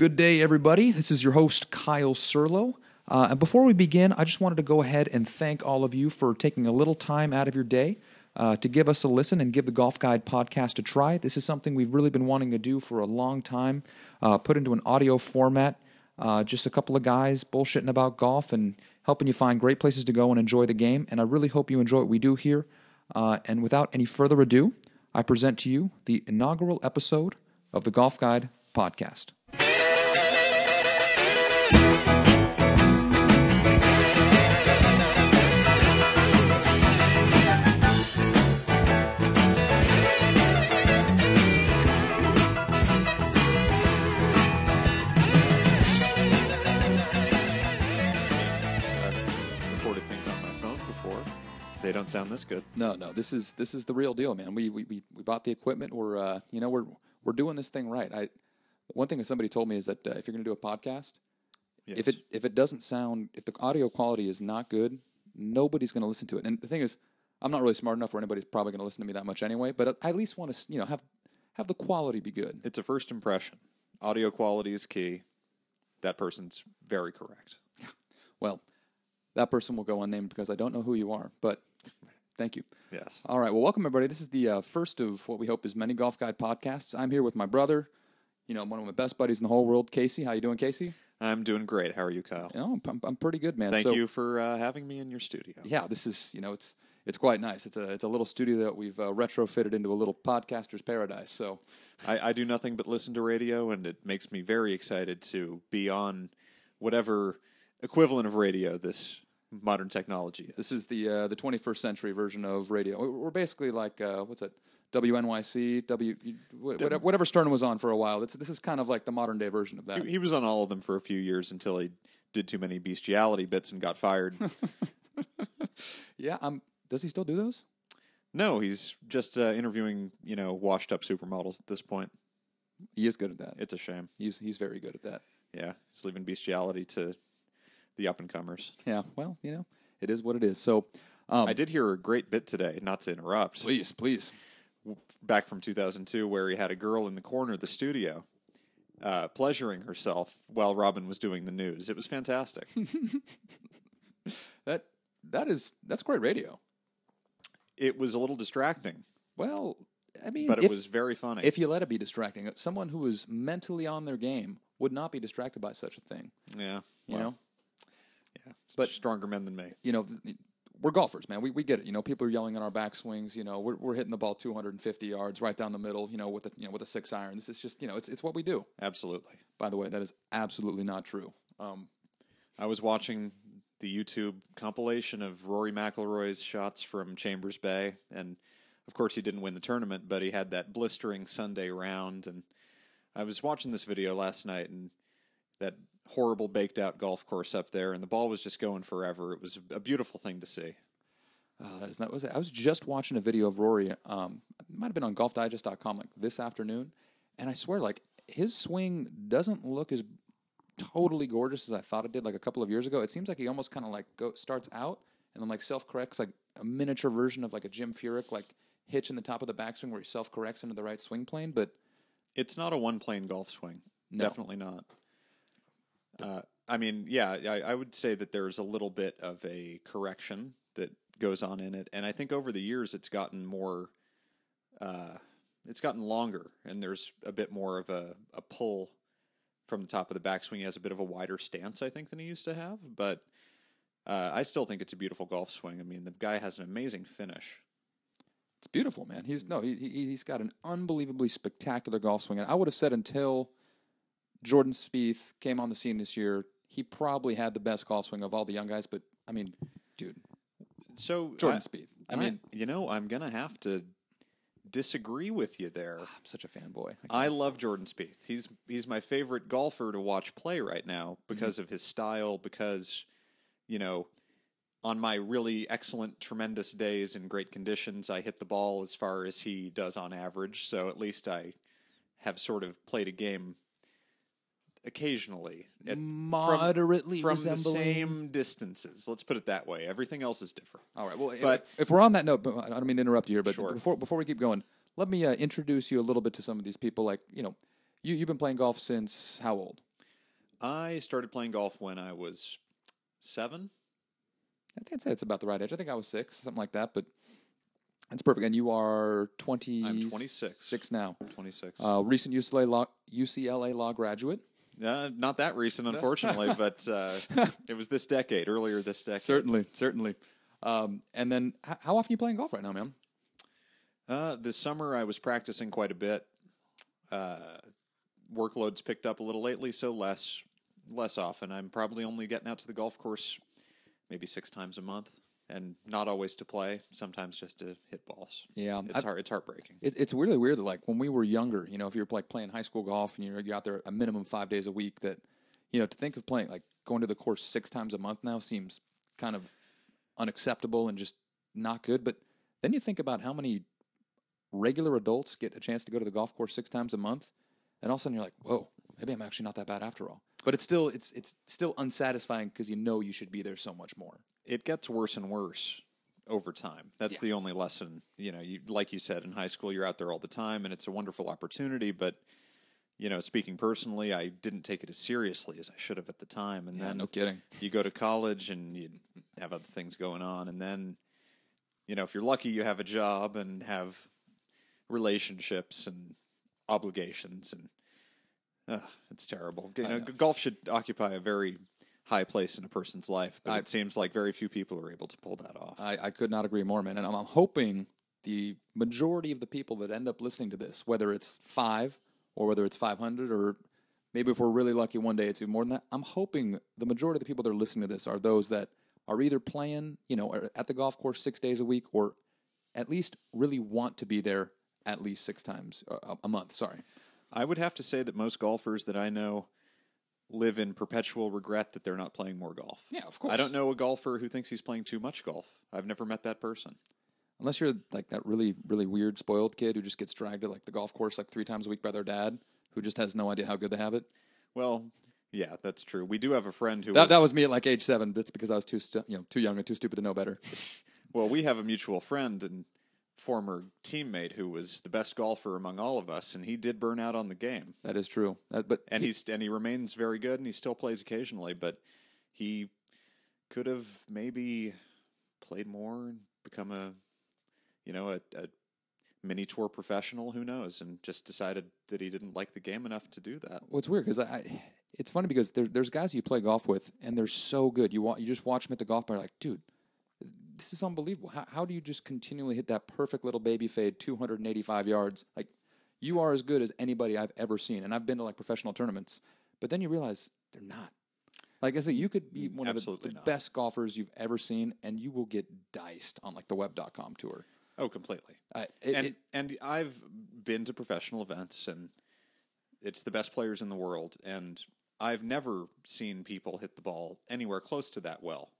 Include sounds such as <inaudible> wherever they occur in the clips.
Good day, everybody. This is your host, Kyle Serlo. Uh, and before we begin, I just wanted to go ahead and thank all of you for taking a little time out of your day uh, to give us a listen and give the Golf Guide podcast a try. This is something we've really been wanting to do for a long time, uh, put into an audio format. Uh, just a couple of guys bullshitting about golf and helping you find great places to go and enjoy the game. And I really hope you enjoy what we do here. Uh, and without any further ado, I present to you the inaugural episode of the Golf Guide podcast. They don't sound this good. No, no, this is this is the real deal, man. We we we, we bought the equipment. We're uh, you know we're we're doing this thing right. I one thing that somebody told me is that uh, if you're going to do a podcast, if it if it doesn't sound if the audio quality is not good, nobody's going to listen to it. And the thing is, I'm not really smart enough where anybody's probably going to listen to me that much anyway. But I at least want to you know have have the quality be good. It's a first impression. Audio quality is key. That person's very correct. Well, that person will go unnamed because I don't know who you are. But thank you. Yes. All right. Well, welcome everybody. This is the uh, first of what we hope is many Golf Guide podcasts. I'm here with my brother, you know, one of my best buddies in the whole world, Casey. How you doing, Casey? I'm doing great. How are you, Kyle? You know, I'm, I'm pretty good, man. Thank So, you for uh, having me in your studio. Yeah, this is you know, it's it's quite nice. It's a it's a little studio that we've uh, retrofitted into a little podcaster's paradise. So I, I do nothing but listen to radio, and it makes me very excited to be on whatever equivalent of radio this modern technology is. this is the uh, the 21st century version of radio. We're we're basically like uh, what's it? WNYC, W, whatever, whatever Stern was on for a while. It's, this is kind of like the modern day version of that. He was on all of them for a few years until he did too many bestiality bits and got fired. <laughs> <laughs> Yeah, um, does he still do those? no, he's just uh, interviewing, you know, washed up supermodels at this point. He is good at that. It's a shame. He's he's very good at that. Yeah, he's leaving bestiality to the up and comers. Yeah, well, you know, it is what it is. So, um, I did hear a great bit today, not to interrupt, please, please. Back from 2002, where he had a girl in the corner of the studio uh, pleasuring herself while Robin was doing the news. It was fantastic. <laughs> That that is that's great radio. it was a little distracting, Well, I mean, but it if, was very funny. if you let it be distracting, someone who is mentally on their game would not be distracted by such a thing. yeah, You well, know, yeah, but- stronger men than me. you know, we're golfers, man. We we get it. You know, people are yelling on our backswings. You know, we're we're hitting the ball 250 yards right down the middle. You know, with a you know with a six iron. This is just you know, it's it's what we do. Absolutely. By the way, that is absolutely not true. Um, I was watching the YouTube compilation of Rory McIlroy's shots from Chambers Bay, and of course he didn't win the tournament, but he had that blistering Sunday round. And I was watching this video last night, and that horrible baked out golf course up there, and the ball was just going forever. It was a beautiful thing to see. Uh, that is not. Was it? I was just watching a video of Rory. Um, might have been on GolfDigest.com like this afternoon, and I swear, like his swing doesn't look as totally gorgeous as I thought it did. Like a couple of years ago, it seems like he almost kind of like go starts out and then like self corrects, like a miniature version of like a Jim Furyk like hitch in the top of the backswing where he self corrects into the right swing plane. But It's not a one plane golf swing. No. Definitely not. Uh, I mean, yeah, I, I would say that there's a little bit of a correction that goes on in it, and I think over the years it's gotten more, uh, it's gotten longer, and there's a bit more of a, a pull from the top of the backswing. He has a bit of a wider stance, I think, than he used to have, but uh, I still think it's a beautiful golf swing. I mean, the guy has an amazing finish. It's beautiful, man. He's no, he, he he's got an unbelievably spectacular golf swing, and I would have said until Jordan Spieth came on the scene this year, he probably had the best golf swing of all the young guys. But I mean, dude, So Jordan I- Spieth. I mean, you know, I'm gonna have to disagree with you there. Ah, I'm such a fanboy. I love Jordan Spieth. He's he's my favorite golfer to watch play right now mm-hmm. because of his style. Because you know, on my really excellent, tremendous days in great conditions, I hit the ball as far as he does on average. So at least I have sort of played a game occasionally at, Moderately from, from the same distances. Let's put it that way. Everything else is different. All right. Well, But- if, if we're on that note, but I don't mean to interrupt you here, but Sure. before before we keep going, let me uh, introduce you a little bit to some of these people. Like, you know, you you've been playing golf since how old? I started playing golf when I was seven. I think I'd say it's about the right age. I think I was six, something like that. But that's perfect. And you are twenty. I'm 26. Six now. 26. Uh, recent UCLA law, UCLA law graduate. Uh, not that recent, <laughs> unfortunately, but uh, it was this decade, earlier this decade. Certainly, certainly. Um, and then, h- how often are you playing golf right now, man? Uh, this summer, I was practicing quite a bit. Uh, workloads picked up a little lately, so less less often. I'm probably only getting out to the golf course maybe six times a month, and not always to play. Sometimes just to hit balls. Yeah, It's I- hard. It's heartbreaking. It, it's really weird that like when we were younger, you know, if you're like playing high school golf and you're, you're out there a minimum five days a week, that you know to think of playing like going to the course six times a month now seems kind of unacceptable and just not good. But then you think about how many regular adults get a chance to go to the golf course six times a month, and all of a sudden you're like, whoa, maybe I'm actually not that bad after all. But it's still it's it's still unsatisfying because you know you should be there so much more. it gets worse and worse over time. That's Yeah. the only lesson. You know, you like you said in high school, you're out there all the time, and it's a wonderful opportunity. But you know, speaking personally, I didn't take it as seriously as I should have at the time. And then no kidding. you go to college and you have other things going on, and then you know, if you're lucky, you have a job and have relationships and obligations, and uh, it's terrible. You know, know. golf should occupy a very high place in a person's life, but I- it seems like very few people are able to pull that off. I, I could not agree more, man. And I'm, I'm hoping the majority of the people that end up listening to this, whether it's five or whether it's 500, or maybe if we're really lucky one day it's even more than that, I'm hoping the majority of the people that are listening to this are those that are either playing, you know, at the golf course six days a week or at least really want to be there at least six times a, a month. Sorry. I would have to say that most golfers that I know live in perpetual regret that they're not playing more golf. Yeah, of course. I don't know a golfer who thinks he's playing too much golf. I've never met that person. Unless you're like that really, really weird spoiled kid who just gets dragged to like the golf course like three times a week by their dad, who just has no idea how good they have it. Well, yeah, that's true. We do have a friend who That, that was me at like age seven. That's because I was too stu- you know too young and too stupid to know better. <laughs> well, we have a mutual friend and former teammate who was the best golfer among all of us, and he did burn out on the game. That is true. That, but And he- he's and he remains very good, and he still plays occasionally, but he could have maybe played more and become a you know a, a mini tour professional. Who knows? And just decided that he didn't like the game enough to do that. what's weird because I, I, it's funny because there, there's guys you play golf with and they're so good. You wa- you just watch them at the golf bar, like, dude, this is unbelievable. How, how do you just continually hit that perfect little baby fade, 285 yards? Like, you are as good as anybody I've ever seen, and I've been to like professional tournaments. But then you realize they're not. Like I said, you could be one of the, the best golfers you've ever seen, and you will get diced on like the web.com tour. Oh, completely. Uh, it, and it- and I've been to professional events, and it's the best players in the world, and I've never seen people hit the ball anywhere close to that well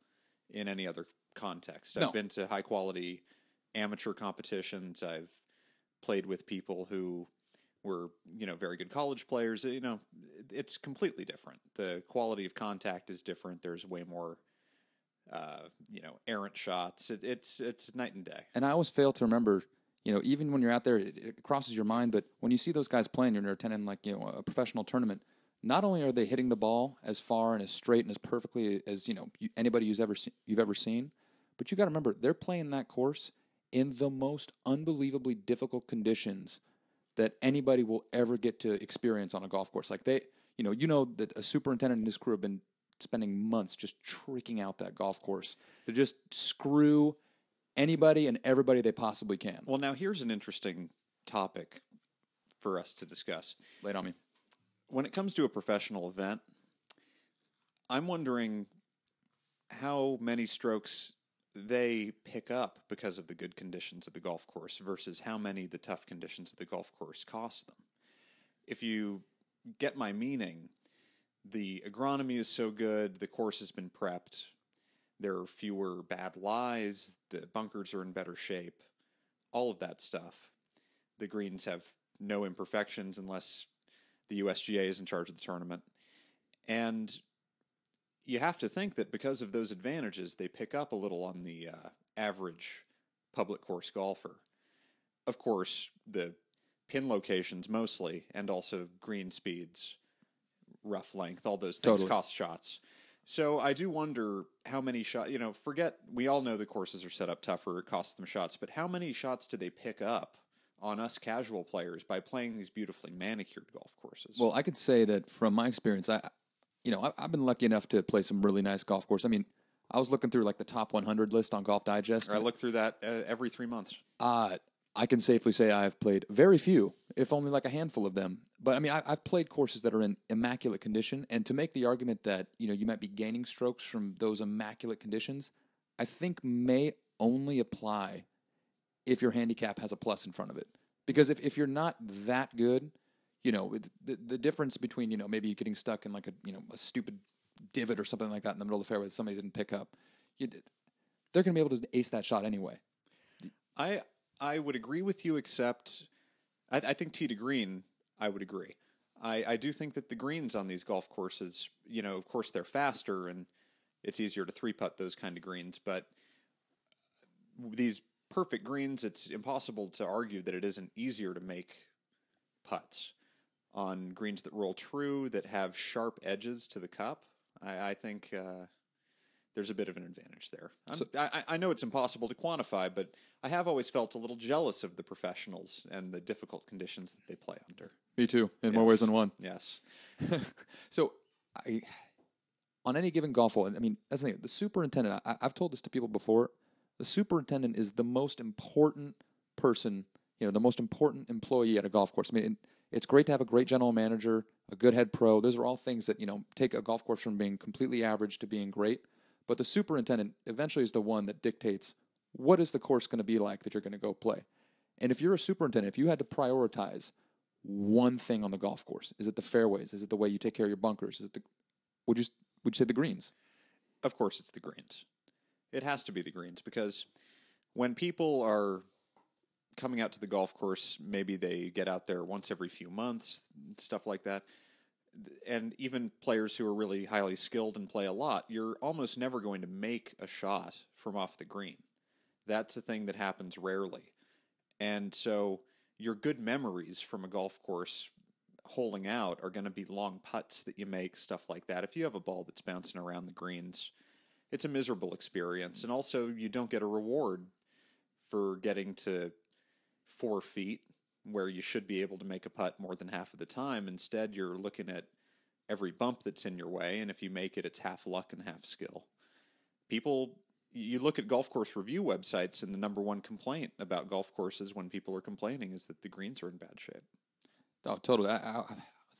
in any other context. I've been to high quality amateur competitions. I've played with people who were you know very good college players. You know, it's completely different. The quality of contact is different. There's way more. Uh, you know, errant shots. It, it's it's night and day. and I always fail to remember, you know, even when you're out there, it, it crosses your mind. But when you see those guys playing, and you're attending like you know a professional tournament. Not only are they hitting the ball as far and as straight and as perfectly as you know you, anybody who's ever seen, you've ever seen, but you got to remember they're playing that course in the most unbelievably difficult conditions that anybody will ever get to experience on a golf course. Like they, you know, you know that a superintendent and his crew have been spending months just tricking out that golf course to just screw anybody and everybody they possibly can. Well, now here's an interesting topic for us to discuss. Lay on me. When it comes to a professional event, I'm wondering how many strokes they pick up because of the good conditions of the golf course versus how many the tough conditions of the golf course cost them. If you get my meaning, the agronomy is so good, the course has been prepped, there are fewer bad lies, the bunkers are in better shape, all of that stuff. The greens have no imperfections unless the USGA is in charge of the tournament. And you have to think that because of those advantages, they pick up a little on the uh, average public course golfer. Of course, the pin locations mostly, and also green speeds, rough length. All those things Totally. cost shots. So I do wonder how many shots. You know, forget we all know the courses are set up tougher. It costs them shots, but how many shots do they pick up on us casual players by playing these beautifully manicured golf courses? Well, I could say that from my experience, I, you know, I, I've been lucky enough to play some really nice golf course. I mean, I was looking through like the top 100 list on Golf Digest. I look through that uh, every three months. Uh, I can safely say I've played very few, if only like a handful of them. But I mean, I, I've played courses that are in immaculate condition, and to make the argument that you know you might be gaining strokes from those immaculate conditions, I think may only apply if your handicap has a plus in front of it. Because if, if you're not that good, you know, the the difference between you know maybe getting stuck in like a you know a stupid divot or something like that in the middle of the fairway that somebody didn't pick up, you, they're going to be able to ace that shot anyway. I I would agree with you, except I, I think tee to green. I would agree. I, I do think that the greens on these golf courses, you know, of course they're faster and it's easier to three putt those kind of greens, but these perfect greens, it's impossible to argue that it isn't easier to make putts on greens that roll true that have sharp edges to the cup. I, I think uh, there's a bit of an advantage there. I'm, I, I know it's impossible to quantify, but I have always felt a little jealous of the professionals and the difficult conditions that they play under. Me too, in more ways than one. Yes. <laughs> So, I, on any given golf hole, I mean, that's the thing. The superintendent. I, I've told this to people before. The superintendent is the most important person. You know, the most important employee at a golf course. I mean, it's great to have a great general manager, a good head pro. Those are all things that you know take a golf course from being completely average to being great. But the superintendent eventually is the one that dictates what is the course going to be like that you're going to go play. And if you're a superintendent, if you had to prioritize one thing on the golf course, is it the fairways? Is it the way you take care of your bunkers? Is it the would you would you say the greens? Of course, it's the greens. It has to be the greens because when people are coming out to the golf course, maybe they get out there once every few months, stuff like that. And even players who are really highly skilled and play a lot, you're almost never going to make a shot from off the green. That's a thing that happens rarely. And so your good memories from a golf course holing out are going to be long putts that you make, stuff like that. If you have a ball that's bouncing around the greens, it's a miserable experience. And also, you don't get a reward for getting to four feet where you should be able to make a putt more than half of the time. Instead, you're looking at every bump that's in your way. And if you make it, it's half luck and half skill. People, you look at golf course review websites, and the number one complaint about golf courses when people are complaining is that the greens are in bad shape. Oh, totally. I, I,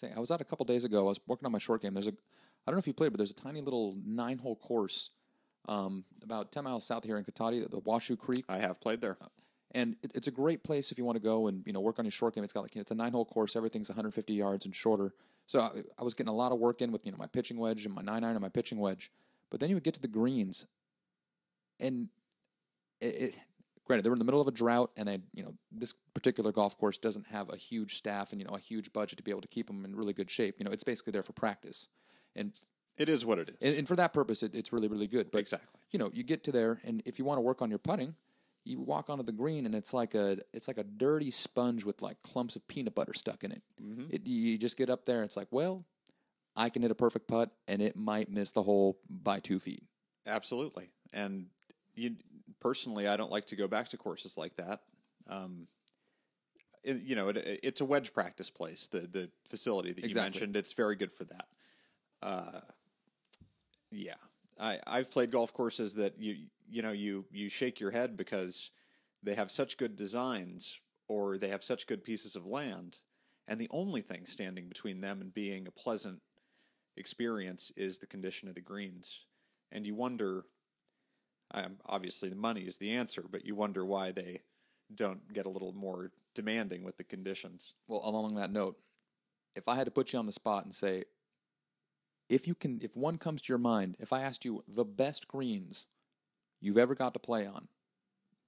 I, I was out a couple days ago. I was working on my short game. There's a, I don't know if you played, but there's a tiny little nine hole course, um, about ten miles south here in Cotati, the Washoe Creek, I have played there. And it, it's a great place if you want to go and you know work on your short game. It's got like it's a nine hole course. Everything's 150 yards and shorter. So I, I was getting a lot of work in with you know my pitching wedge and my nine iron and my pitching wedge. But then you would get to the greens, and it, it granted they were in the middle of a drought, and they you know this particular golf course doesn't have a huge staff and you know a huge budget to be able to keep them in really good shape. You know it's basically there for practice, and It is what it is. and, and for that purpose it, it's really really good. But exactly. you know, you get to there, and if you want to work on your putting, you walk onto the green, and it's like a it's like a dirty sponge with like clumps of peanut butter stuck in it. it you just get up there, and it's like, well, I can hit a perfect putt, and it might miss the hole by two feet. Absolutely. And you personally, I don't like to go back to courses like that. Um, it- you know, it, it's a wedge practice place. The the facility that you mentioned, it's very good for that. Uh, yeah, I I've played golf courses that you you know you you shake your head because they have such good designs or they have such good pieces of land, and the only thing standing between them and being a pleasant experience is the condition of the greens, and you wonder. Um, obviously, the money is the answer, but you wonder why they don't get a little more demanding with the conditions. Well, along that note, if I had to put you on the spot and say, if you can, if one comes to your mind, if I asked you the best greens you've ever got to play on,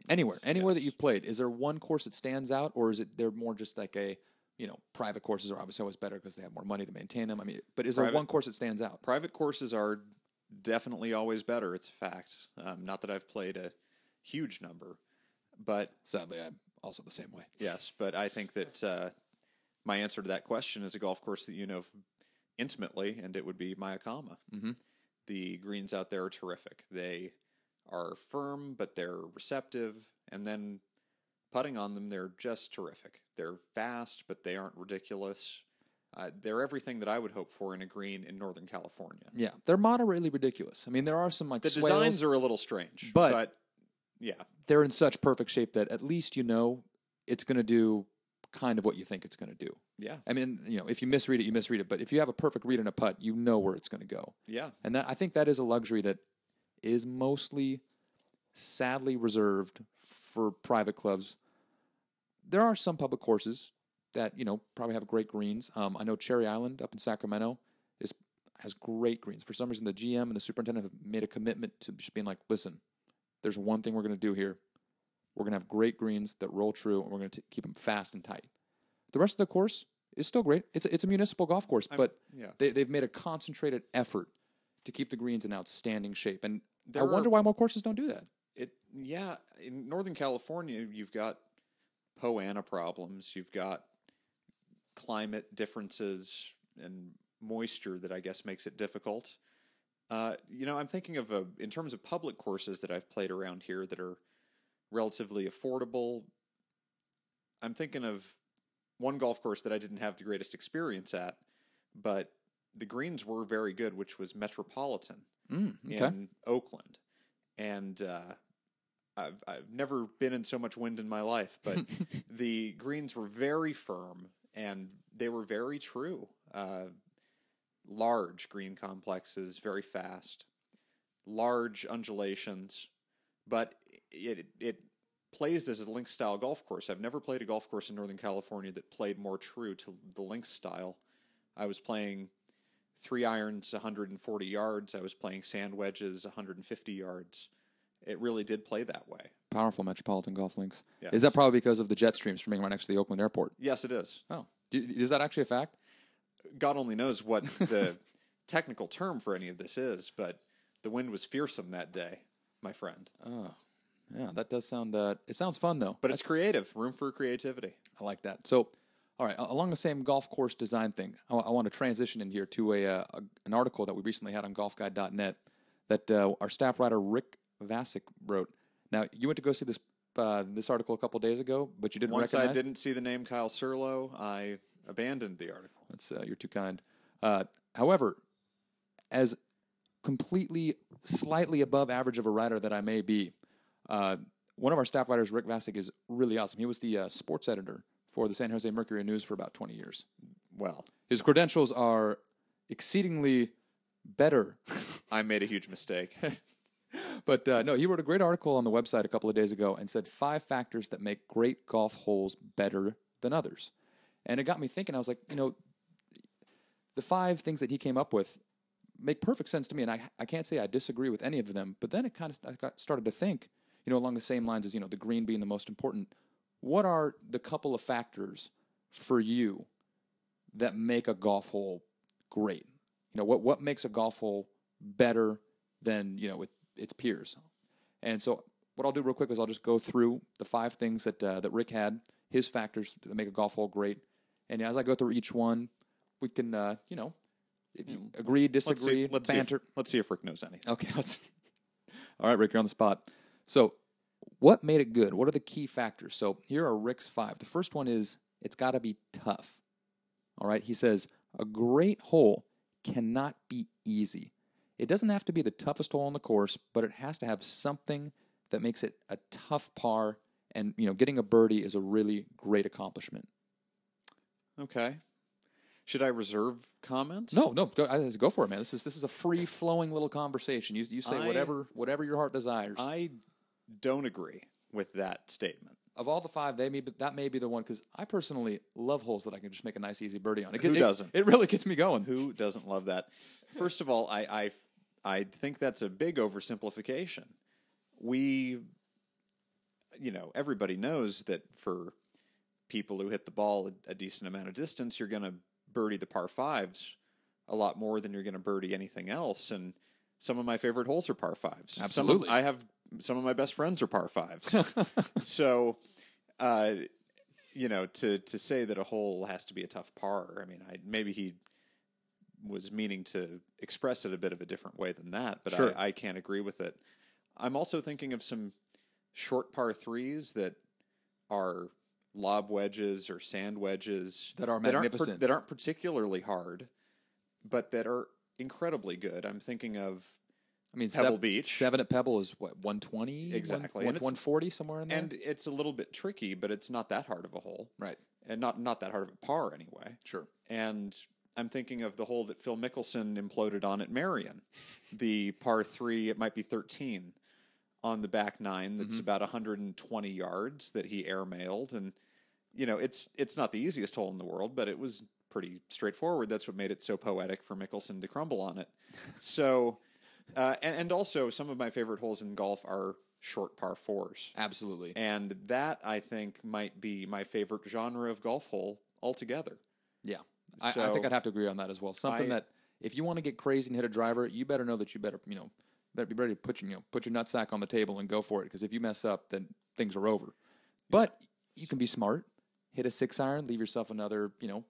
anywhere, anywhere that you've played, is there one course that stands out, or is it they're more just like a, you know, private courses are obviously always better because they have more money to maintain them. I mean, but is there Private- one course that stands out? Private courses are definitely always better. It's a fact. Um, not that I've played a huge number, but Sadly, I'm also the same way. yes. But I think that uh, my answer to that question is a golf course that you know intimately, and it would be Mayacama. Mhm. The greens out there are terrific. They are firm, but they're receptive, and then putting on them, they're just terrific. They're fast, but they aren't ridiculous. Uh, they're everything that I would hope for in a green in Northern California. Yeah, they're moderately ridiculous. I mean, there are some like The swales. designs are a little strange, But- but yeah, they're in such perfect shape that at least you know it's going to do kind of what you think it's going to do. yeah, I mean, you know, if you misread it, you misread it. But if you have a perfect read and a putt, you know where it's going to go. yeah. And that I think that is a luxury that is mostly sadly reserved for private clubs. There are some public courses that, you know, probably have great greens. Um, I know Cherry Island up in Sacramento is has great greens. For some reason the GM and the superintendent have made a commitment to just being like, listen, there's one thing we're going to do here. We're going to have great greens that roll true and we're going to keep them fast and tight. The rest of the course is still great. It's a, it's a municipal golf course, but yeah. they, they've made a concentrated effort to keep the greens in outstanding shape. And There I are- wonder why more courses don't do that. It yeah, in Northern California, you've got Poa annua problems. You've got climate differences and moisture that I guess makes it difficult. Uh, you know, I'm thinking of a, in terms of public courses that I've played around here that are relatively affordable. I'm thinking of one golf course that I didn't have the greatest experience at, but the greens were very good, which was Metropolitan Mm, okay. in Oakland, and uh, I've I've never been in so much wind in my life. But <laughs> the greens were very firm and they were very true. Uh, large green complexes, very fast, large undulations, but it it plays as a link style golf course. I've never played a golf course in Northern California that played more true to the link style. I was playing three irons 140 yards. I was playing sand wedges 150 yards. It really did play that way. Powerful metropolitan golf links. Yes. Is that probably because of the jet streams from being right next to the Oakland airport? Yes, it is. Oh, is that actually a fact? God only knows what <laughs> the technical term for any of this is, but the wind was fearsome that day, my friend. Oh, yeah, that does sound. Uh, it sounds fun though. But it's creative, room for creativity. I like that. So, all right, along the same golf course design thing, I, I want to transition in here to a, uh, a an article that we recently had on GolfGuide.net that uh, our staff writer Rick Vasic wrote. Now, you went to go see this uh, this article a couple days ago, but you didn't Once recognize. I didn't see the name Kyle Serlo, I abandoned the article. That's uh, you're too kind. Uh, however, as completely slightly above average of a writer that I may be, uh, one of our staff writers, Rick Vasic, is really awesome. He was the uh, sports editor for the San Jose Mercury News for about 20 years. Well, His credentials are exceedingly better. <laughs> I made a huge mistake. <laughs> but uh, no, he wrote a great article on the website a couple of days ago and said five factors that make great golf holes better than others. And it got me thinking. I was like, you know, the five things that he came up with make perfect sense to me, and I I can't say I disagree with any of them. But then it kind of I got started to think, you know, along the same lines as you know, the green being the most important. What are the couple of factors for you that make a golf hole great? You know, what what makes a golf hole better than you know it, its peers? And so, what I'll do real quick is I'll just go through the five things that uh, that Rick had, his factors that make a golf hole great. And as I go through each one, we can, uh, you know, if you agree, Let's disagree, see. Let's see, if, banter. let's see if Rick knows anything. Okay, <laughs> let's. All right, Rick, you're on the spot. So, what made it good? What are the key factors? So, here are Rick's five. The first one is it's got to be tough. All right, he says a great hole cannot be easy. It doesn't have to be the toughest hole on the course, but it has to have something that makes it a tough par. And you know, getting a birdie is a really great accomplishment. Okay. Should I reserve comments? No, no, go, I- go for it, man. This is this is a free flowing little conversation. You you say I- whatever whatever your heart desires. I don't agree with that statement. of all the five, they may be, that may be the one because I personally love holes that I can just make a nice easy birdie on. It, Who it- doesn't? It, really gets me going. Who doesn't love that? First of all, I, I, I think that's a big oversimplification. We, you know, everybody knows that for people who hit the ball a, a decent amount of distance, you're going to birdie the par fives a lot more than you're going to birdie anything else. And some of my favorite holes are par fives. Some of- Absolutely. I have some of my best friends are par fives. <laughs> so, uh, you know, to to say that a hole has to be a tough par, I mean, I, maybe he was meaning to express it a bit of a different way than that, but Sure. I, I can't agree with it. I'm also thinking of some short par threes that are lob wedges or sand wedges That are aren't, magnificent. that aren't particularly hard, but that are incredibly good. I'm thinking of I mean, Pebble seven, Beach. seven at Pebble is what one twenty Exactly. one forty somewhere in there. and it's a little bit tricky, but it's not that hard of a hole, right, and not not that hard of a par anyway. sure. And I'm thinking of the hole that Phil Mickelson imploded on at Merion, the par three. It might be 13 on the back nine. That's mm-hmm. about 120 yards that he airmailed, and you know it's it's not the easiest hole in the world, but it was pretty straightforward. That's what made it so poetic for Mickelson to crumble on it. So, uh, and and also some of my favorite holes in golf are short par fours. Absolutely. And that I think might be my favorite genre of golf hole altogether. Yeah, I, I think I'd have to agree on that as well. Something I- that if you want to get crazy and hit a driver, you better know that you better you know better be ready to put your you know put your nutsack on the table and go for it because if you mess up, then things are over. But you can be smart, hit a six iron, leave yourself another you know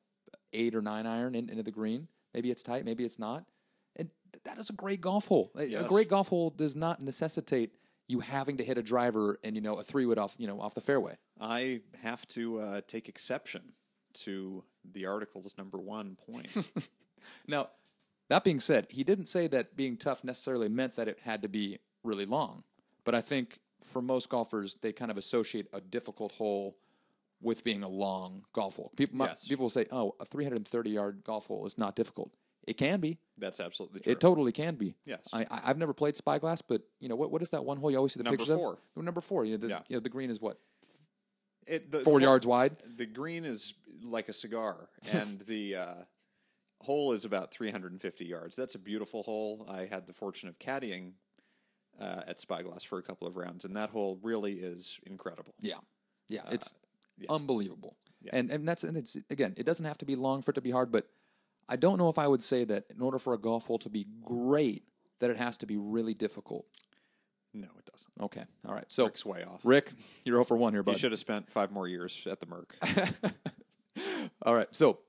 eight or nine iron in, into the green. Maybe it's tight, maybe it's not, that is a great golf hole. A- A great golf hole does not necessitate you having to hit a driver and you know a three wood off you know off the fairway. I have to uh, take exception to the article's number one point. <laughs> Now, that being said, he didn't say that being tough necessarily meant that it had to be really long. But I think for most golfers, they kind of associate a difficult hole with being a long golf hole. People, Yes. people will say, "Oh, a 330 yard golf hole is not difficult." It can be. That's absolutely true. It totally can be. Yes. I, I, I've never played Spyglass, but you know what? What is that one hole you always see the Number pictures four. of? Number four. You know, the, Yeah. you know, the green is what It- the four hole- yards wide. The green is like a cigar, and the uh, hole is about 350 yards. That's a beautiful hole. I had the fortune of caddying uh, at Spyglass for a couple of rounds, and that hole really is incredible. Yeah, yeah, it's yeah. unbelievable. Yeah. And and that's and it's again, it doesn't have to be long for it to be hard, but I don't know if I would say that in order for a golf hole to be great, that it has to be really difficult. No, it doesn't. Okay, all right. So Rick's way off. Rick, you're 0 for one here, You bud. should have spent five more years at the Merc. <laughs> All right. So,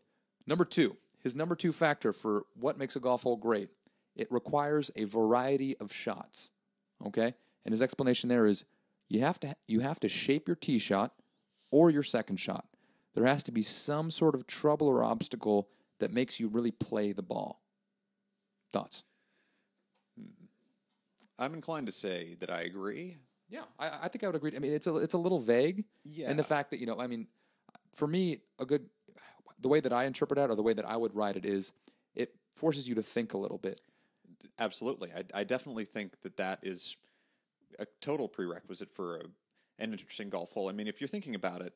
number two, his number two factor for what makes a golf hole great, it requires a variety of shots. Okay, and his explanation there is you have to you have to shape your tee shot or your second shot. There has to be some sort of trouble or obstacle that makes you really play the ball. Thoughts? I'm inclined to say that I agree. Yeah, I, I think I would agree. I mean, it's a it's a little vague, Yeah, and the fact that you know, I mean, for me, a good the way that I interpret it or the way that I would write it is it forces you to think a little bit. Absolutely. I, I definitely think that that is a total prerequisite for a, an interesting golf hole. I mean, if you're thinking about it,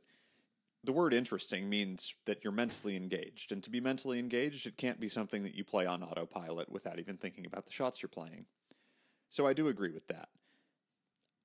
the word interesting means that you're mentally engaged. And to be mentally engaged, it can't be something that you play on autopilot without even thinking about the shots you're playing. So I do agree with that.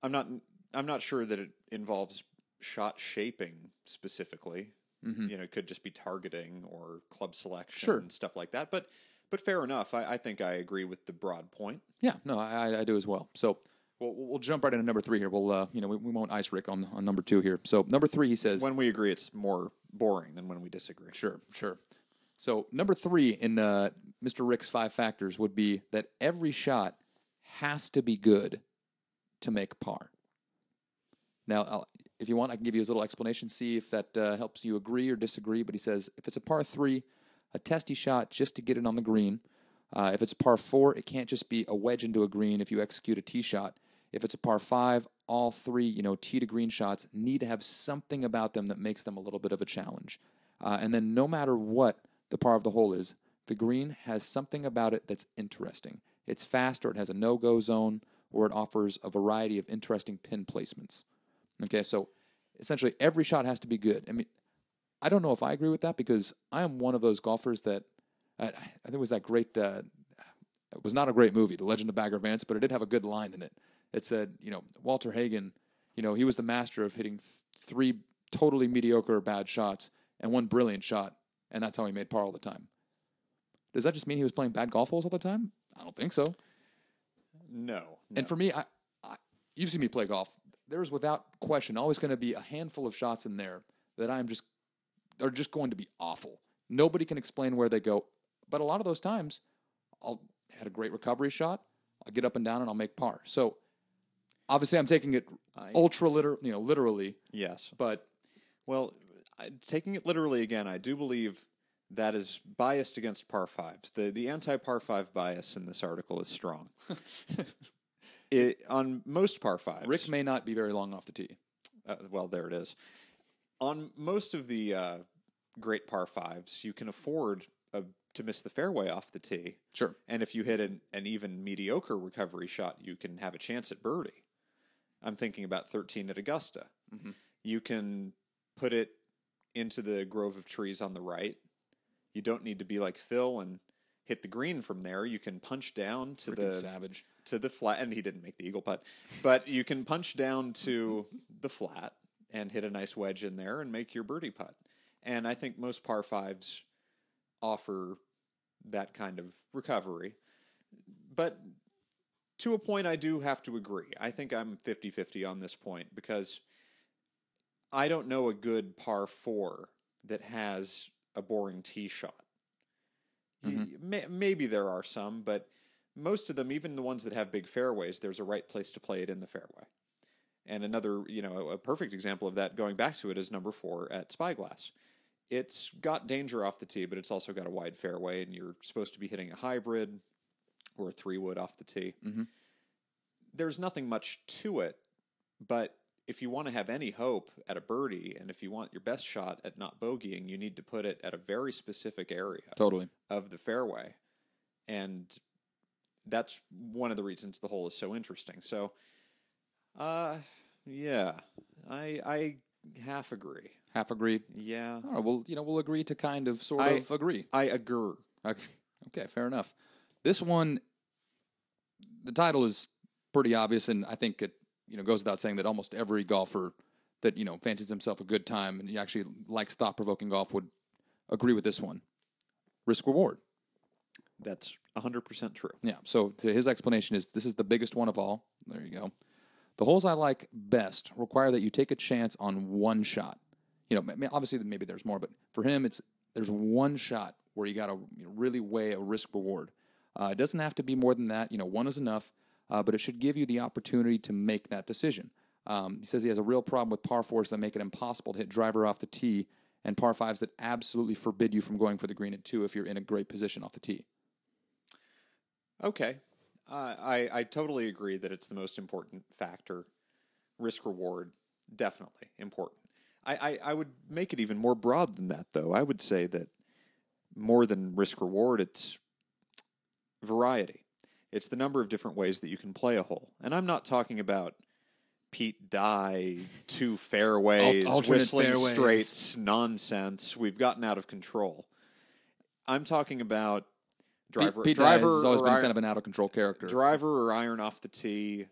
I'm not I'm not sure that it involves shot shaping specifically. Mm-hmm. You know, it could just be targeting or club selection Sure. and stuff like that. But but fair enough. I, I think I agree with the broad point. Yeah, no, I- I do as well. So we'll, we'll jump right into number three here. We'll, uh, you know, we, we won't ice Rick on, on number two here. So number three, he says, When we agree, it's more boring than when we disagree. sure, sure. So number three in uh, Mr. Rick's five factors would be that every shot has to be good to make par. Now, I'll, if you want, I can give you his little explanation, see if that uh, helps you agree or disagree. But he says if it's a par three, a testy shot just to get it on the green. Uh, if it's a par four, it can't just be a wedge into a green if you execute a tee shot. If it's a par five, all three, you know, tee to green shots need to have something about them that makes them a little bit of a challenge. Uh, and then no matter what the par of the hole is, the green has something about it that's interesting. It's fast, or it has a no-go zone, or it offers a variety of interesting pin placements. Okay, so essentially every shot has to be good. I mean, I don't know if I agree with that because I am one of those golfers that I, I think it was that great. Uh, it was not a great movie, The Legend of Bagger Vance, but it did have a good line in it. It said, you know, Walter Hagen, you know, he was the master of hitting th- three totally mediocre or bad shots and one brilliant shot, and that's how he made par all the time. Does that just mean he was playing bad golf holes all the time? I don't think so. No. no. And for me, I, I you've seen me play golf. There's without question always going to be a handful of shots in there that I'm just are just going to be awful. Nobody can explain where they go, but a lot of those times, I'll had a great recovery shot. I'll get up and down and I'll make par. So obviously, I'm taking it ultra liter, you know, literally. Yes. But Well, I, taking it literally again, I do believe that is biased against par fives. The the anti par five bias in this article is strong. <laughs> it, on most par fives, Rick may not be very long off the tee. uh, well, there it is. On most of the uh, great par fives, you can afford a, to miss the fairway off the tee. Sure. And if you hit an, an even mediocre recovery shot, you can have a chance at birdie. I'm thinking about 13 at Augusta. Mm-hmm. You can put it into the grove of trees on the right. You don't need to be like Phil and hit the green from there. You can punch down to Freaking the savage. to the flat, and he didn't make the eagle putt, but you can punch down to <laughs> the flat and hit a nice wedge in there and make your birdie putt. And I think most par fives offer that kind of recovery. But to a point, I do have to agree. I think I'm 50 50 on this point because I don't know a good par four that has a boring tee shot. Mm-hmm. May, maybe there are some, but most of them, even the ones that have big fairways, there's a right place to play it in the fairway. And another, you know, a perfect example of that, going back to it, is number four at Spyglass. It's got danger off the tee, but it's also got a wide fairway, and you're supposed to be hitting a hybrid or a three wood off the tee. There's nothing much to it, but if you want to have any hope at a birdie, and if you want your best shot at not bogeying, you need to put it at a very specific area Totally. of the fairway. And that's one of the reasons the hole is so interesting. So, uh, yeah, I I half agree. Half agree. Yeah, All right, well, you know, we'll agree to kind of sort I- of agree. I agree. Okay, <laughs> okay, fair enough. This one, the title is pretty obvious, and I think it you know goes without saying that almost every golfer that you know fancies himself a good time and he actually likes thought provoking golf would agree with this one. Risk reward. That's hundred percent true. Yeah. So to his explanation is this is the biggest one of all. There you go. The holes I like best require that you take a chance on one shot. You know, obviously maybe there's more, but for him, it's there's one shot where you got to really weigh a risk reward. Uh, it doesn't have to be more than that. You know, one is enough, uh, but it should give you the opportunity to make that decision. Um, he says he has a real problem with par fours that make it impossible to hit driver off the tee, and par fives that absolutely forbid you from going for the green at two if you're in a great position off the tee. Okay, uh, I I totally agree that it's the most important factor. Risk reward, definitely important. I, I, I would make it even more broad than that, though. I would say that more than risk reward, it's variety. It's the number of different ways that you can play a hole. And I'm not talking about Pete Dye, two fairways, Al- whistling fairways. Straits, nonsense. We've gotten out of control. I'm talking about driver, Pete, Pete driver has always been iron- kind of an out of control character. driver or iron off the tee.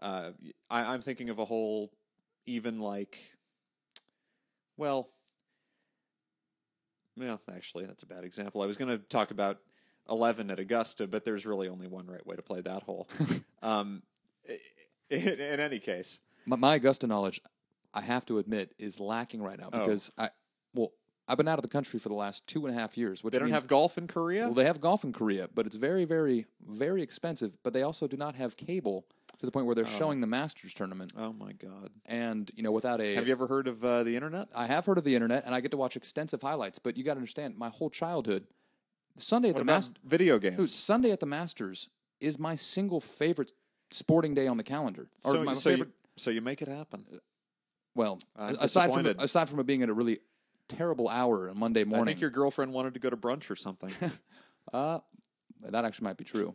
Uh, I, I'm thinking of a hole, even like, well, well, actually, that's a bad example. I was going to talk about 11 at Augusta, but there's really only one right way to play that hole. <laughs> um, in, in any case, my, my Augusta knowledge, I have to admit, is lacking right now Oh. because I, well, I've been out of the country for the last two and a half years. Which they don't means- have golf in Korea. Well, they have golf in Korea, but it's very, very, very expensive. But they also do not have cable to the point where they're showing the Masters tournament. oh my God! And you know, without a, Have you ever heard of uh, the internet? I have heard of the internet, and I get to watch extensive highlights. But you got to understand, my whole childhood, Sunday at What the Masters, video games? dude, Sunday at the Masters is my single favorite sporting day on the calendar. Or so, my so, favorite. you, so you make it happen. well, I'm aside from aside from it being at a really terrible hour on Monday morning. I think your girlfriend wanted to go to brunch or something. <laughs> Uh, that actually might be true.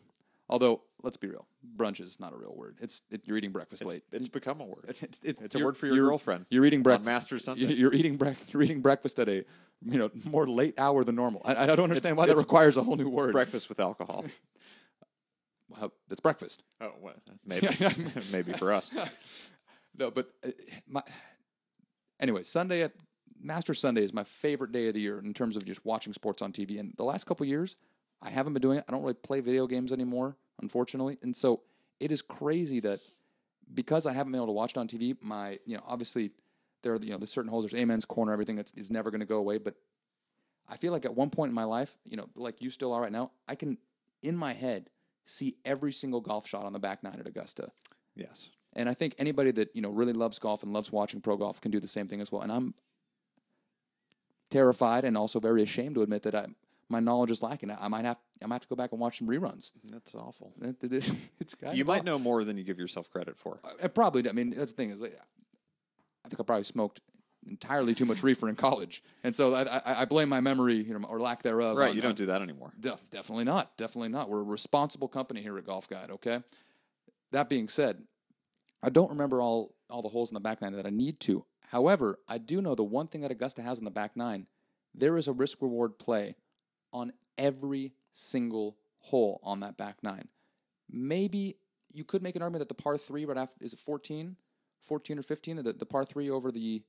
Although, let's be real, brunch is not a real word. It's it, you're eating breakfast late. it's become a word. <laughs> It's, it's, It's a word for your girlfriend You're eating breakfast. Master <laughs> Sunday. You're, eating brec- You're eating breakfast at a you know more late hour than normal. I, I don't understand why that requires a whole new word. breakfast with alcohol. <laughs> Wow, it's breakfast. oh, well, maybe, <laughs> maybe for us. <laughs> No, but uh, my anyway, Sunday at Master Sunday is my favorite day of the year in terms of just watching sports on TV. And the last couple years, I haven't been doing it. I don't really play video games anymore, unfortunately. And so it is crazy that because I haven't been able to watch it on TV, my you know obviously there are you know there's certain holes. There's Amen's corner, everything that's is never going to go away. But I feel like at one point in my life, you know, like you still are right now, I can in my head see every single golf shot on the back nine at Augusta. Yes. And I think anybody that, you know, really loves golf and loves watching pro golf can do the same thing as well. And I'm terrified and also very ashamed to admit that I my knowledge is lacking. I might have I might have to go back and watch some reruns. That's awful. It- it- <laughs> It's kind You might know more than you give yourself credit for. Uh, I probably. I mean, that's the thing is, like, I think I probably smoked entirely too much reefer in college, and so I, I, I blame my memory you know, or lack thereof. Right. on- You don't do that anymore. Def- definitely not. Definitely not. We're a responsible company here at Golf Guide. Okay. That being said, I don't remember all all the holes in the back nine that I need to. However, I do know the one thing that Augusta has in the back nine. There is a risk reward play on every single hole on that back nine. Maybe you could make an argument that the par three right after is it 14? 14 or 15? The, the par three over the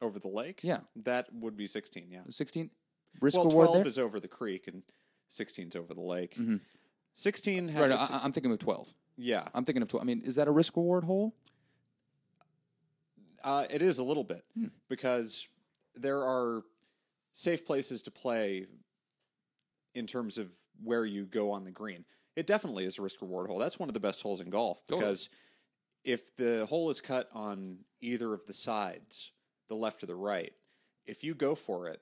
Over the lake? Yeah. That would be 16, yeah. 16? Risk Well, reward 12 there? Mm-hmm. is over the creek and 16's over the lake. 16 has. right, I, I'm thinking of 12. yeah. I'm thinking of 12. I mean, is that a risk reward hole? Uh, it is a little bit Hmm. because there are safe places to play in terms of where you go on the green. It definitely is a risk reward hole. That's one of the best holes in golf Totally. because if the hole is cut on either of the sides, the left or the right, if you go for it,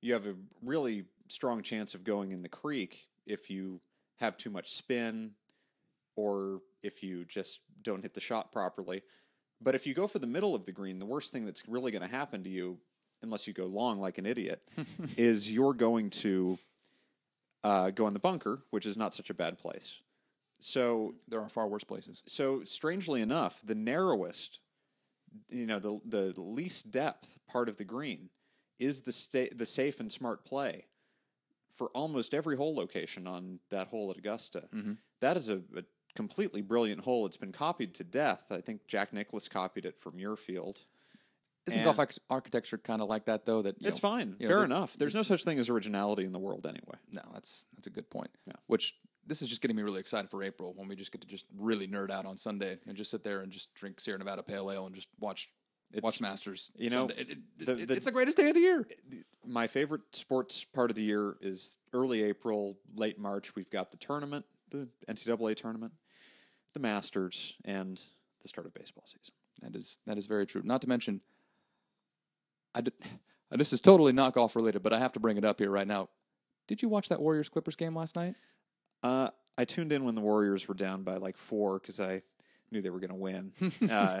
you have a really strong chance of going in the creek if you have too much spin or if you just don't hit the shot properly. But if you go for the middle of the green, the worst thing that's really going to happen to you, unless you go long like an idiot, <laughs> is you're going to uh, go in the bunker, which is not such a bad place. So, There are far worse places. so strangely enough, the narrowest, you know, the the least depth part of the green is the sta- the safe and smart play for almost every hole location on that hole at Augusta. Mm-hmm. That is a, a completely brilliant hole. It's been copied to death. I think Jack Nicklaus copied it from Muirfield. Isn't And- golf arch- architecture kind of like that though? That you It's know, fine. you know, Fair enough. There's no such thing as originality in the world anyway. No, that's that's a good point. Yeah. Which this is just getting me really excited for April when we just get to just really nerd out on Sunday and just sit there and just drink Sierra Nevada Pale Ale and just watch watch Masters. you know, It- it- the- it- the- it's the greatest day of the year. my favorite sports part of the year is early April, late March. We've got the tournament, the NCAA tournament, the Masters, and the start of baseball season. That is that is very true. Not to mention, I did, and <laughs> this is totally not golf related, but I have to bring it up here right now. Did you watch that Warriors Clippers game last night? Uh, I tuned in when the Warriors were down by like four because I knew they were going to win. uh,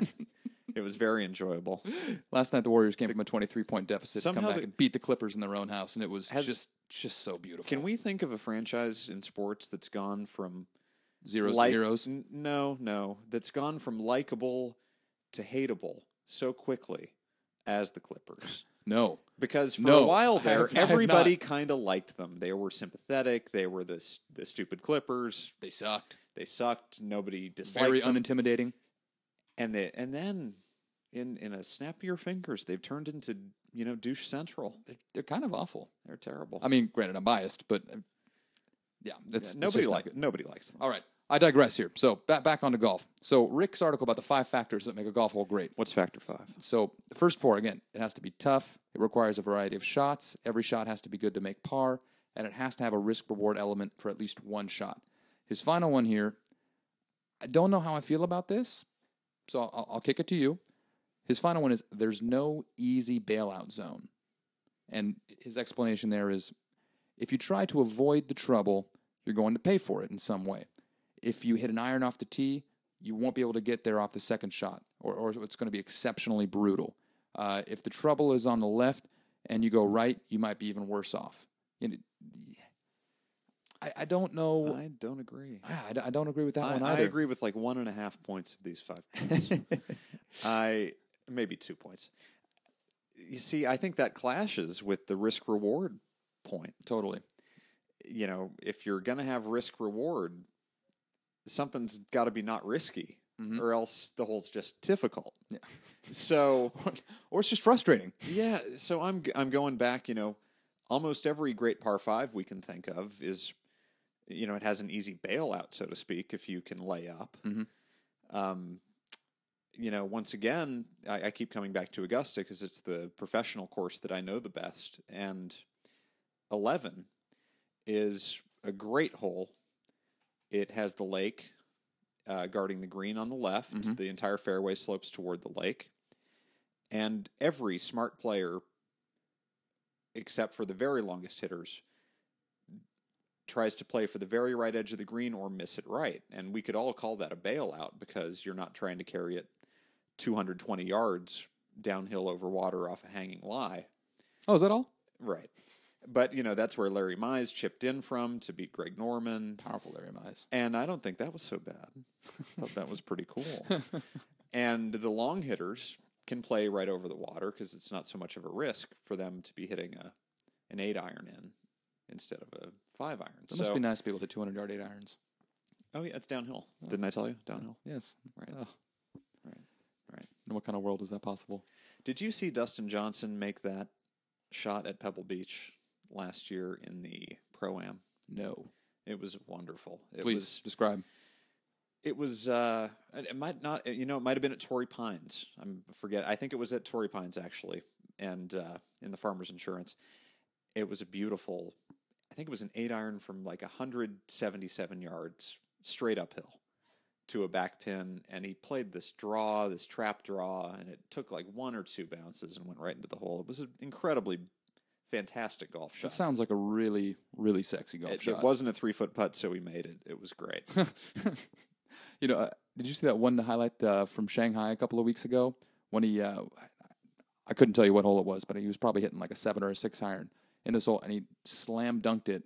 it was very enjoyable. Last night the Warriors came from a 23 point deficit to come back the- and beat the Clippers in their own house and it was Has- just just so beautiful. Can we think of a franchise in sports that's gone from zeros like- to heroes? N- no, no, that's gone from likable to hateable so quickly as the Clippers? No. Because for No, a while there, have- everybody kind of liked them. They were sympathetic. They were the the stupid Clippers. They sucked. They sucked. Nobody disliked Very them. unintimidating. and they, and then in in a snap of your fingers, they've turned into you know douche central. They're, they're kind of awful. They're terrible. I mean, granted, I'm biased, but uh, yeah, that's, that's nobody just not like nobody likes them. All right, I digress here. So back back onto golf. So Rick's article about the five factors that make a golf hole great. What's factor five? So the first four again, it has to be tough. It requires a variety of shots. Every shot has to be good to make par, and it has to have a risk reward element for at least one shot. His final one here, I don't know how I feel about this, so I'll, I'll kick it to you. His final one is there's no easy bailout zone, and his explanation there is if you try to avoid the trouble, you're going to pay for it in some way. If you hit an iron off the tee, you won't be able to get there off the second shot, or, or it's going to be exceptionally brutal. Uh, if the trouble is on the left and you go right, you might be even worse off. You know, I, I don't know. I don't agree. I, I don't agree with that I, one I either. agree with like one and a half points of these five points. <laughs> I maybe two points. You see, I think that clashes with the risk reward point. Totally. You know, if you're going to have risk reward, something's got to be not risky, or else the hole's just difficult. Yeah. So <laughs> or it's just frustrating. yeah, so I'm I'm going back. You know, almost every great par five we can think of is, you know, it has an easy bailout, so to speak, if you can lay up. Um, you know, once again, I, I keep coming back to Augusta because it's the professional course that I know the best, and 11 is a great hole. It has the lake uh, guarding the green on the left. The entire fairway slopes toward the lake. And every smart player, except for the very longest hitters, tries to play for the very right edge of the green or miss it right. And we could all call that a bailout because you're not trying to carry it 220 yards downhill over water off a hanging lie. Oh, is that all? Right. But, you know, that's where Larry Mize chipped in from to beat Greg Norman. Powerful Larry Mize. And I don't think that was so bad. I thought that was pretty cool. <laughs> and the long hitters can play right over the water because it's not so much of a risk for them to be hitting a an eight iron in instead of a five iron. It so, must be nice to be able to hit 200 yard eight irons. oh yeah, it's downhill. Didn't I tell you downhill? Yes. Right. Ugh. Right. Right. In what kind of world is that possible? Did you see Dustin Johnson make that shot at Pebble Beach last year in the pro am? No. It was wonderful. It Please was describe. It was. Uh, it might not. You know, it might have been at Torrey Pines. I'm forget. I think it was at Torrey Pines actually, and uh, in the Farmers Insurance. It was a beautiful. I think it was an eight iron from like 177 yards straight uphill to a back pin, and he played this draw, this trap draw, and it took like one or two bounces and went right into the hole. It was an incredibly fantastic golf shot. That sounds like a really, really sexy golf It, shot. it wasn't a three foot putt, so we made it. It was great. <laughs> You know, uh, did you see that one highlight uh, from Shanghai a couple of weeks ago when he? Uh, I couldn't tell you what hole it was, but he was probably hitting like a seven or a six iron in this hole, and he slam dunked it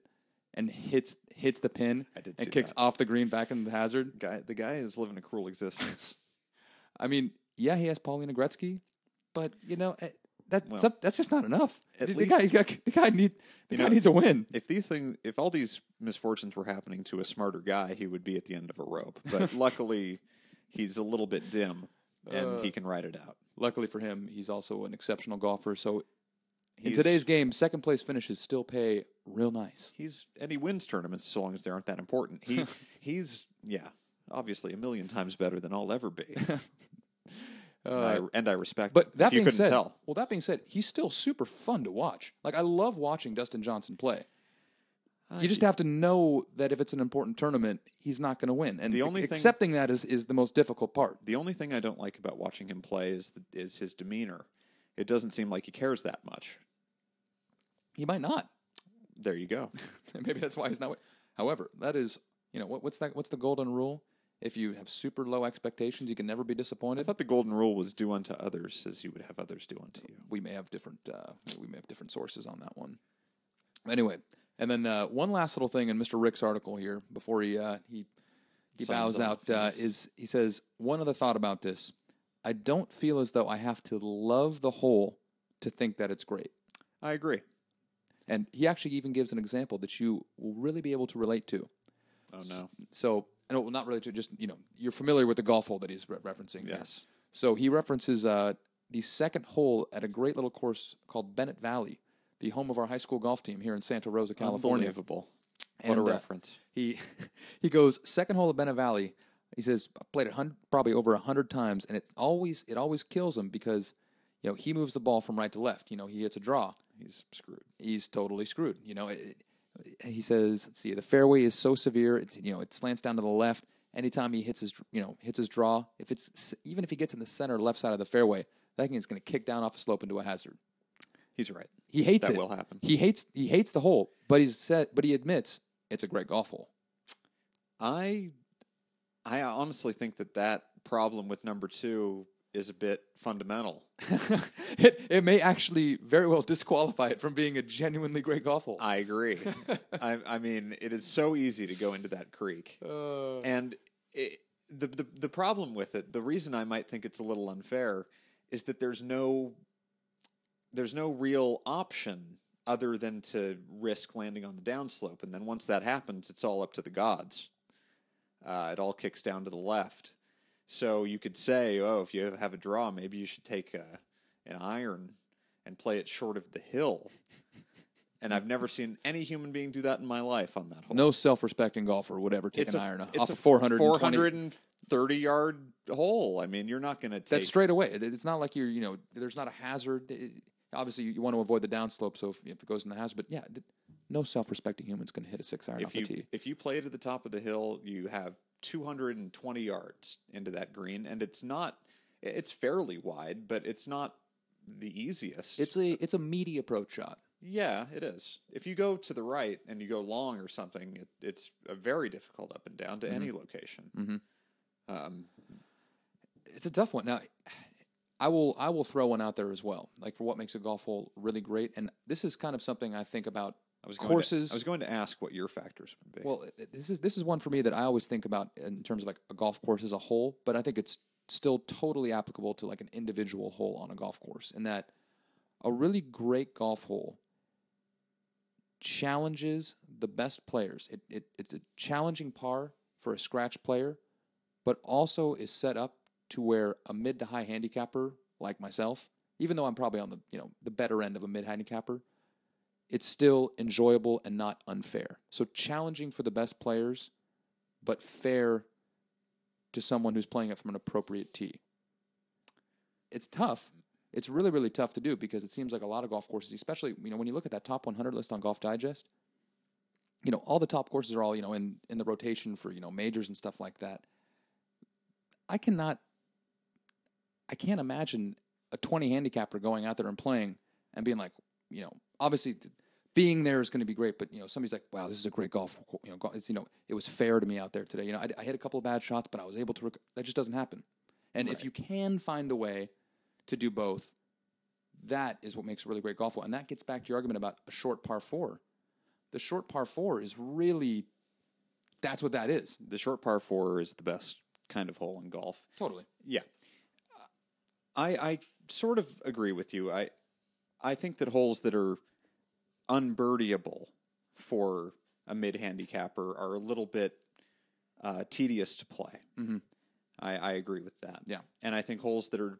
and hits hits the pin and kicks that. off the green back into the hazard. guy, the guy is living a cruel existence. <laughs> I mean, yeah, he has Paulina Gretzky, but you know eh, that Well, that's just not enough. the, least- guy, the guy, need the guy know, needs a win. if these things, if all these misfortunes were happening to a smarter guy, he would be at the end of a rope. But <laughs> luckily, he's a little bit dim, and Uh, he can ride it out. Luckily for him, he's also an exceptional golfer. So in today's game, second place finishes still pay real nice. He's and he wins tournaments so long as they aren't that important. He <laughs> he's yeah, obviously a million times better than I'll ever be. <laughs> and, uh, I, and I respect. But that being said, tell. well, that being said, he's still super fun to watch. Like I love watching Dustin Johnson play. You just have to know that if it's an important tournament, he's not going to win. And The only thing- accepting that is, is the most difficult part. The only thing I don't like about watching him play is the, is his demeanor. It doesn't seem like he cares that much. He might not. There you go. <laughs> Maybe that's why he's not. However, that is, you know, what, what's that? What's the golden rule? If you have super low expectations, you can never be disappointed. I thought the golden rule was do unto others as you would have others do unto you. we may have different uh, we may have different sources on that one. Anyway, and then uh, one last little thing in Mr. Rick's article here before he uh, he he Signs bows out uh, is he says one other thought about this. I don't feel as though I have to love the whole to think that it's great. I agree. And he actually even gives an example that you will really be able to relate to. Oh no. So, no, not really to just you know you're familiar with the golf hole that he's re- referencing. here. Yes. So he references uh, the second hole at a great little course called Bennett Valley, the home of our high school golf team here in Santa Rosa, California. Unbelievable. What a And, uh, reference. He <laughs> he goes second hole at Bennett Valley. He says I played it probably over a hundred times, and it always it always kills him because you know he moves the ball from right to left. You know he hits a draw. He's screwed. He's totally screwed. You know, it, he says, let's see, the fairway is so severe. It's you know, it slants down to the left. Anytime he hits his, you know, hits his draw, if it's even if he gets in the center left side of the fairway, that thing is going to kick down off a slope into a hazard. He's right. He hates That it. will happen. He hates he hates the hole, but he's said, but he admits it's a great golf hole. I I honestly think that that problem with number two is a bit fundamental. <laughs> it, it may actually very well disqualify it from being a genuinely great golf hole. I agree. <laughs> I, I mean, it is so easy to go into that creek, Uh, and it, the, the the problem with it, the reason I might think it's a little unfair, is that there's no there's no real option other than to risk landing on the downslope, and then once that happens, it's all up to the gods. Uh, it all kicks down to the left. So you could say, oh, if you have a draw, maybe you should take a, an iron and play it short of the hill. And I've never seen any human being do that in my life on that hole. no self-respecting golfer would ever take it's an a, iron it's off a a 420 430 yard hole. I mean, you're not going to take. That's straight away. It- It's not like you're, you know, there's not a hazard. It- obviously, you want to avoid the downslope, so if, if it goes in the hazard, but yeah, th- no self-respecting human's going to hit a six iron if off you the tee. if you play to the top of the hill, you have 220 yards into that green, and it's not. It's fairly wide, but it's not the easiest. It's a it's a meaty approach shot. yeah, it is. If you go to the right and you go long or something, it, it's a very difficult up and down to any location. Um, It's a tough one. Now, I will I will throw one out there as well. Like for what makes a golf hole really great, and this is kind of something I think about I was going courses. To, I was going to ask what your factors would be. Well, this is this is one for me that I always think about in terms of like a golf course as a whole, but I think it's still totally applicable to like an individual hole on a golf course. In that, a really great golf hole challenges the best players. It, it it's a challenging par for a scratch player, but also is set up to where a mid to high handicapper like myself, even though I'm probably on the you know the better end of a mid handicapper, it's still enjoyable and not unfair. So challenging for the best players, but fair to someone who's playing it from an appropriate tee. It's tough. It's really, really tough to do because it seems like a lot of golf courses, especially you know when you look at that top 100 list on Golf Digest, you know all the top courses are all you know in in the rotation for you know majors and stuff like that. I cannot, I can't imagine a 20 handicapper going out there and playing and being like, you know, obviously being there is going to be great, but you know, somebody's like, wow, this is a great golf, you know, go- it's, you know, it was fair to me out there today. You know, I, I hit a couple of bad shots, but I was able to, rec- that just doesn't happen. And if you can find a way to do both, that is what makes a really great golf hole. And that gets back to your argument about a short par four. The short par four is really, that's what that is. the short par four is the best kind of hole in golf. Totally. Yeah, I I sort of agree with you. I I think that holes that are unbirdieable for a mid handicapper are a little bit uh, tedious to play. Mm-hmm. I, I agree with that. Yeah. and I think holes that are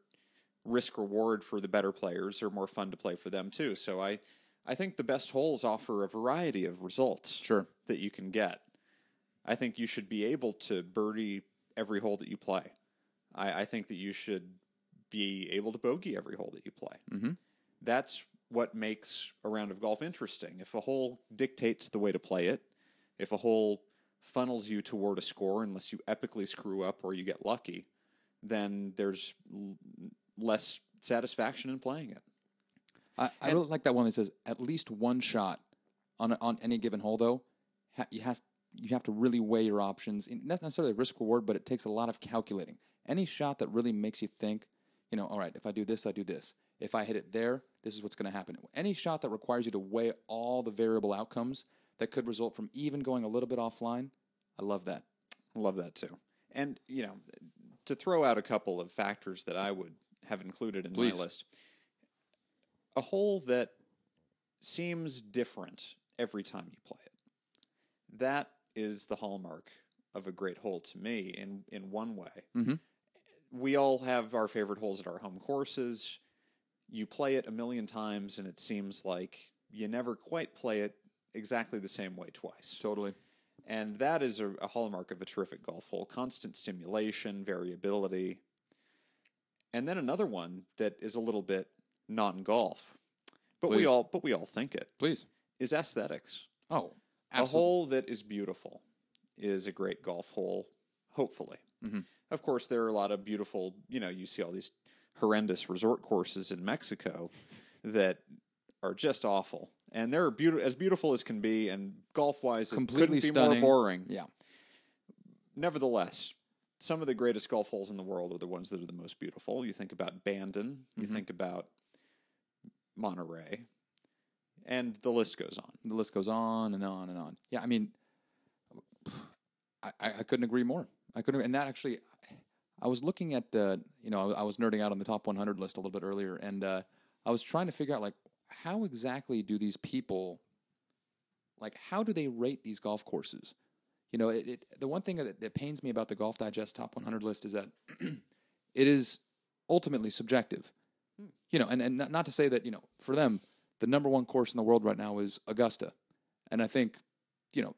risk reward for the better players are more fun to play for them too. So I I think the best holes offer a variety of results Sure. that you can get. I think you should be able to birdie every hole that you play. I, I think that you should be able to bogey every hole that you play. Mm-hmm. That's what makes a round of golf interesting. If a hole dictates the way to play it, if a hole funnels you toward a score unless you epically screw up or you get lucky, then there's l- less satisfaction in playing it. I, I really like that one that says at least one shot on on any given hole. Though ha, you has you have to really weigh your options. And Not necessarily risk reward, but it takes a lot of calculating. Any shot that really makes you think, you know, all right, if I do this, I do this. If I hit it there, this is what's going to happen. Any shot that requires you to weigh all the variable outcomes that could result from even going a little bit offline, I love that. I love that too. And, you know, to throw out a couple of factors that I would have included in Please. my list, a hole that seems different every time you play it. That is the hallmark of a great hole to me in, in one way. Mm-hmm. We all have our favorite holes at our home courses. You play it a million times, and it seems like you never quite play it exactly the same way twice. Totally. And that is a, a hallmark of a terrific golf hole constant stimulation, variability. And then another one that is a little bit non golf, but we all but we all think it Please. is aesthetics. Oh, A hole that is beautiful is a great golf hole, hopefully. Mm-hmm. Of course, there are a lot of beautiful, you know, you see all these horrendous resort courses in Mexico that are just awful. And they're beautiful, as beautiful as can be, and golf wise, it Completely couldn't be stunning. more boring. Yeah. Nevertheless, some of the greatest golf holes in the world are the ones that are the most beautiful. You think about Bandon, you Mm-hmm. think about Monterey, and the list goes on. the list goes on and on and on. Yeah, I mean, I, I I couldn't agree more. I couldn't, and that actually, I was looking at the, you know, I was nerding out on the top 100 list a little bit earlier, and uh, I was trying to figure out like how exactly do these people, like how do they rate these golf courses? You know, it, it, the one thing that, that pains me about the Golf Digest top 100 list is that <clears throat> it is ultimately subjective. You know, and, and not, not to say that, you know, for them, the number one course in the world right now is Augusta. And I think, you know,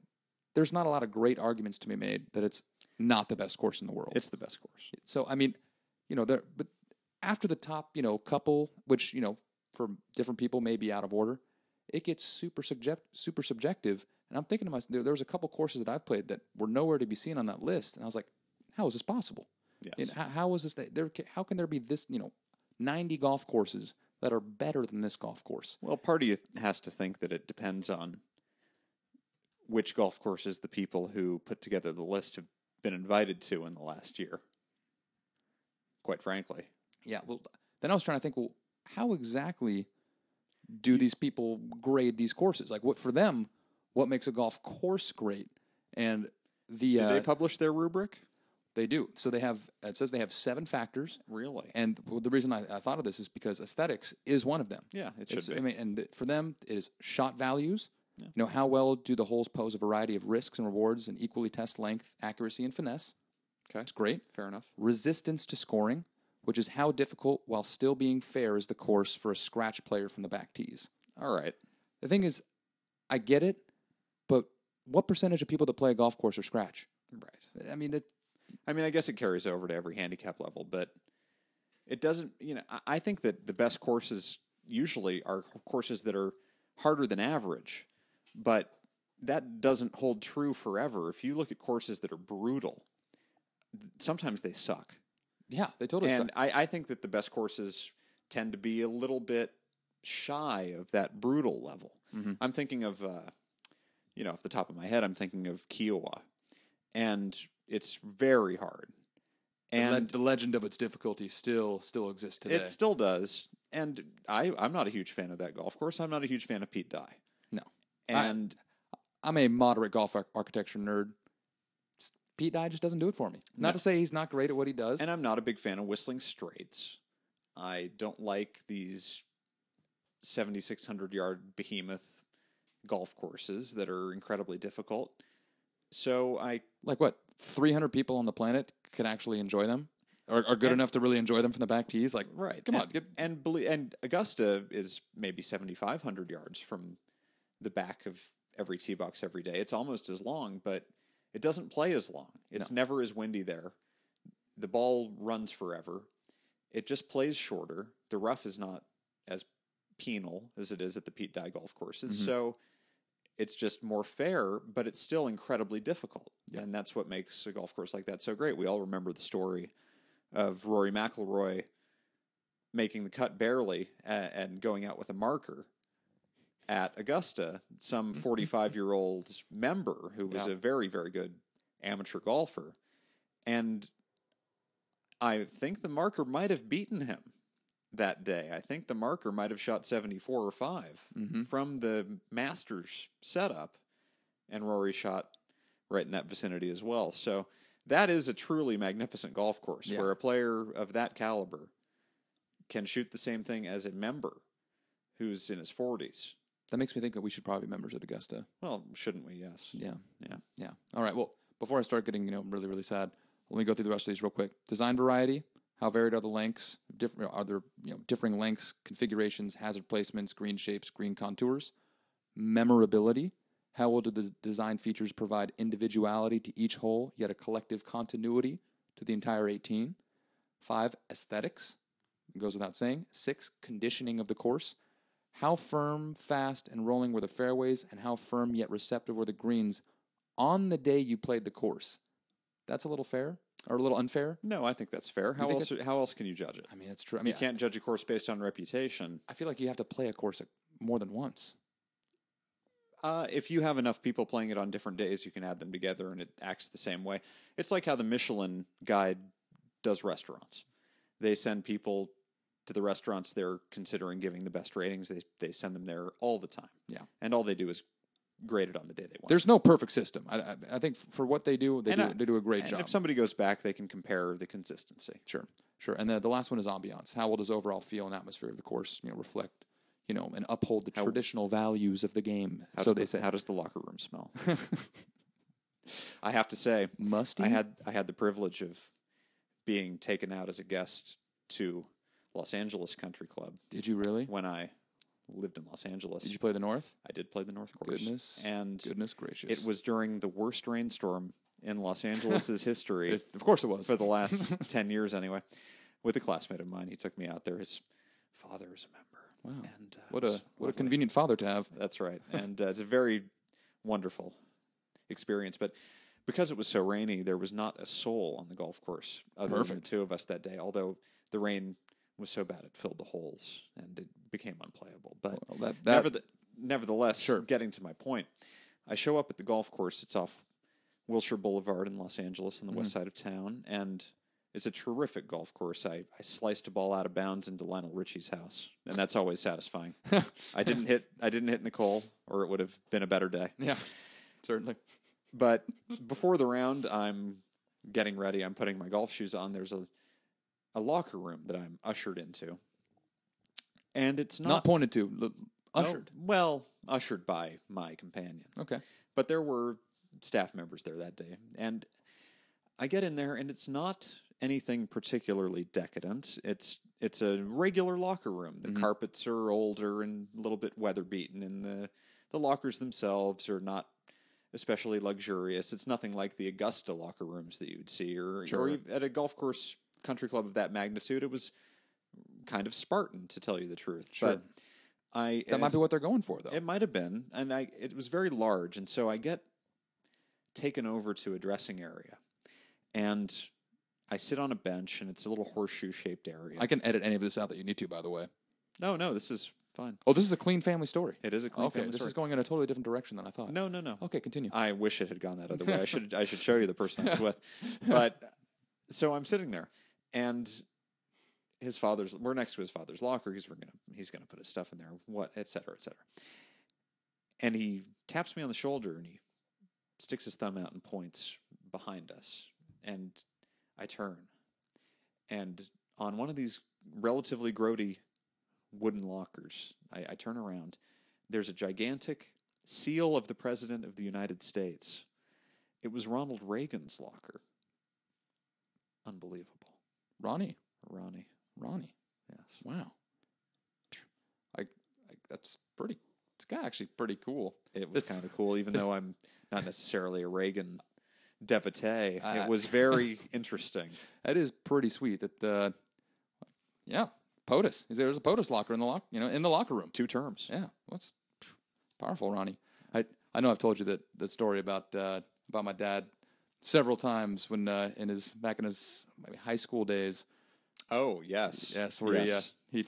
there's not a lot of great arguments to be made that it's not the best course in the world. It's the best course. so I mean, you know, there but after the top, you know, couple, which, you know, for different people may be out of order, it gets super subject, super subjective. And I'm thinking to myself, there, was a couple courses that I've played that were nowhere to be seen on that list, and I was like, how is this possible? Yes. You know, how, how is this? There, how can there be this? You know, 90 golf courses that are better than this golf course? Well, part of you has to think that it depends on which golf courses the people who put together the list have been invited to in the last year. Quite frankly, Yeah. Well, then I was trying to think, well, how exactly do these people grade these courses? Like, what for them? What makes a golf course great? And the did uh, they publish their rubric? they do. So they have. It says they have seven factors. Really? And the reason I, I thought of this is because aesthetics is one of them. Yeah, it It's- should be. I mean, and for them, it is shot values. You know, how well do the holes pose a variety of risks and rewards and equally test length, accuracy, and finesse? Okay, It's great. fair enough. Resistance to scoring, which is how difficult while still being fair is the course for a scratch player from the back tees. All right. The thing is, I get it, but what percentage of people that play a golf course are scratch? Right. I mean, it, I mean, I guess it carries over to every handicap level, but it doesn't. You know, I- I think that the best courses usually are courses that are harder than average, but that doesn't hold true forever. If you look at courses that are brutal, sometimes they suck. yeah, they totally and suck. I, I think that the best courses tend to be a little bit shy of that brutal level. Mm-hmm. I'm thinking of, uh, you know, off the top of my head, I'm thinking of Kiawah, and it's very hard, le- and the legend of its difficulty still still exists today. it still does. And I, I'm not a huge fan of that golf course. I'm not a huge fan of Pete Dye, no, I- and I'm a moderate golf ar- architecture nerd. Pete Dye just doesn't do it for me. Not No. to say he's not great at what he does. and I'm not a big fan of Whistling Straits. I don't like these 7,600 yard behemoth golf courses that are incredibly difficult. So I like what 300 people on the planet can actually enjoy them, or are good And- enough to really enjoy them from the back tees. Like, right come and, on, get, and and Augusta is maybe 7,500 yards from the back of every tee box every day. It's almost as long, but it doesn't play as long. It's never as windy there. The ball runs forever. It just plays shorter. The rough is not as penal as it is at the Pete Dye golf courses. Mm-hmm. So it's just more fair, but it's still incredibly difficult. And that's what makes a golf course like that so great. We all remember the story of Rory McIlroy making the cut barely and, and going out with a marker at Augusta. Some 45 year old member who was Mm-hmm. Yeah. a very, very good amateur golfer. And I think the marker might have beaten him that day. I think the marker might have shot 74 or 5 Mm-hmm. from the Masters setup, and Rory shot right in that vicinity as well. So that is a truly magnificent golf course Yeah. where a player of that caliber can shoot the same thing as a member who's in his 40s. That makes me think that we should probably be members at Augusta. Well, shouldn't we? Yes. Yeah, Yeah. yeah. All right. Well, before I start getting you know really really sad, let me go through the rest of these real quick. Design variety. How varied are the lengths? Different are there you know differing lengths, configurations, hazard placements, green shapes, green contours. Memorability. How well do the design features provide individuality to each hole, yet a collective continuity to the entire 18? Five, aesthetics. Goes without saying. Six, conditioning of the course. How firm, fast, and rolling were the fairways, and how firm yet receptive were the greens on the day you played the course? That's a little fair or a little unfair. No, I think that's fair. How else? How else can you judge it? I mean, that's true. I mean, You can't judge a course based on reputation. I feel like you have to play a course more than once. Uh, if you have enough people playing it on different days, you can add them together and it acts the same way. It's like how the Michelin guide does restaurants. They send people to the restaurants they're considering giving the best ratings. They they send them there all the time. Yeah. and all they do is grade it on the day they want. There's no perfect system. I, I, I think for what they do, they And do I- they do a great and job. if somebody goes back, they can compare the consistency. Sure, sure. And the, the last one is ambiance. How well does overall feel and atmosphere of the course, you know, reflect, you know, and uphold the traditional values of the game? How so they the, say. How does the locker room smell? <laughs> I have to say, Musty. I had I had the privilege of being taken out as a guest to Los Angeles Country Club Did you really? when I lived in Los Angeles. Did you play the North? I did play the North Course. Goodness, and Goodness gracious! it was during the worst rainstorm in Los Angeles' <laughs> history It- of course it was. for the last <laughs> ten years, anyway. With a classmate of mine, he took me out there. His father is a member. Wow. And, uh, what a what a convenient father to have. That's right. And uh, it's a very wonderful experience. But because it was so rainy, there was not a soul on the golf course other than the two of us that day. Although the rain was so bad it filled the holes and it became unplayable. But Well, that- that- neverthe- nevertheless, getting to my point, I show up at the golf course. It's off Wilshire Boulevard in Los Angeles on the Mm-hmm. west side of town. And it's a terrific golf course. I, I sliced a ball out of bounds into Lionel Richie's house, and that's always satisfying. <laughs> I didn't hit I didn't hit Nicole, or it would have been a better day. Yeah, certainly. But before the round, I'm getting ready. I'm putting my golf shoes on. There's a a locker room that I'm ushered into, and it's Not, not, pointed to, l- no, ushered. well, ushered by my companion. Okay. But there were staff members there that day, and I get in there, and it's not anything particularly decadent. It's it's a regular locker room. The mm-hmm. carpets are older and a little bit weather beaten, and the the lockers themselves are not especially luxurious. It's nothing like the Augusta locker rooms that you would see, or, Sure. or ev- at a golf course country club of that magnitude. It was kind of Spartan, to tell you the truth. Sure. But I That might be what they're going for, though. it might have been, and I it was very large, and so I get taken over to a dressing area, and I sit on a bench, and it's a little horseshoe shaped area. I can edit any of this out that you need to, by the way. no, no, this is fine. Oh, this is a clean family story. It is a clean okay, family this story. is going in a totally different direction than I thought. no, no, no. Okay, continue. I wish it had gone that other way. I should I should show you the person I was <laughs> with, but so I'm sitting there, and his father's we're next to his father's locker. He's we're gonna he's gonna put his stuff in there, what et cetera, et cetera. And he taps me on the shoulder and he sticks his thumb out and points behind us, and I turn, and on one of these relatively grody wooden lockers, I, I turn around. There's a gigantic seal of the President of the United States. It was Ronald Reagan's locker. Unbelievable. Ronnie. Ronnie. Ronnie. Yes. Wow. I, I that's pretty. It's got actually pretty cool. It was kind of cool, even though I'm not necessarily a Reagan devotee. I- it was very <laughs> interesting. That is pretty sweet. That uh, yeah, POTUS. Is There's a POTUS locker in the lock, you know, in the locker room. Two terms. Yeah, that's powerful, Ronnie. I I know I've told you that the story about uh, about my dad several times when uh, in his back in his maybe high school days. Oh, yes. Yes, where he uh, he,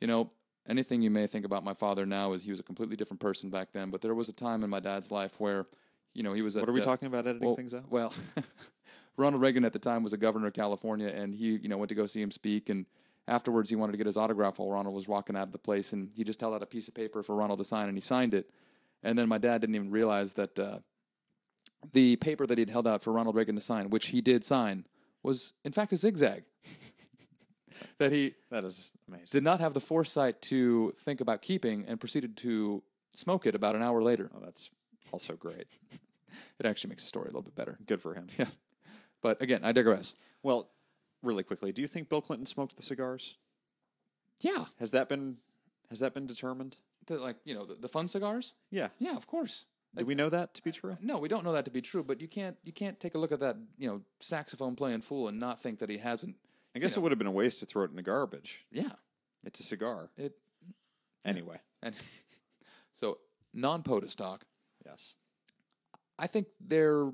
you know, anything you may think about my father now is he was a completely different person back then. But there was a time in my dad's life where, you know, he was. What at, are we uh, talking about editing well, things out? Well, <laughs> Ronald Reagan at the time was a governor of California, and he, you know, went to go see him speak. And afterwards, he wanted to get his autograph while Ronald was walking out of the place, and he just held out a piece of paper for Ronald to sign, and he signed it. And then my dad didn't even realize that uh, the paper that he'd held out for Ronald Reagan to sign, which he did sign, was in fact a zigzag. <laughs> that he That is amazing. did not have the foresight to think about keeping, and proceeded to smoke it about an hour later. Oh, that's also great. <laughs> It actually makes the story a little bit better. Good for him. Yeah. But again, I digress. Well, really quickly, do you think Bill Clinton smoked the cigars? Yeah. Has that been has that been determined? The, like, you know, the, the fun cigars? Yeah. Yeah, of course. Do we know that to be true? No, we don't know that to be true, but you can't you can't take a look at that, you know, saxophone playing fool and not think that he hasn't I guess it would have been a waste to throw it in the garbage. Yeah. It's a cigar. It Anyway. and <laughs> so non POTUS talk. Yes. I think they're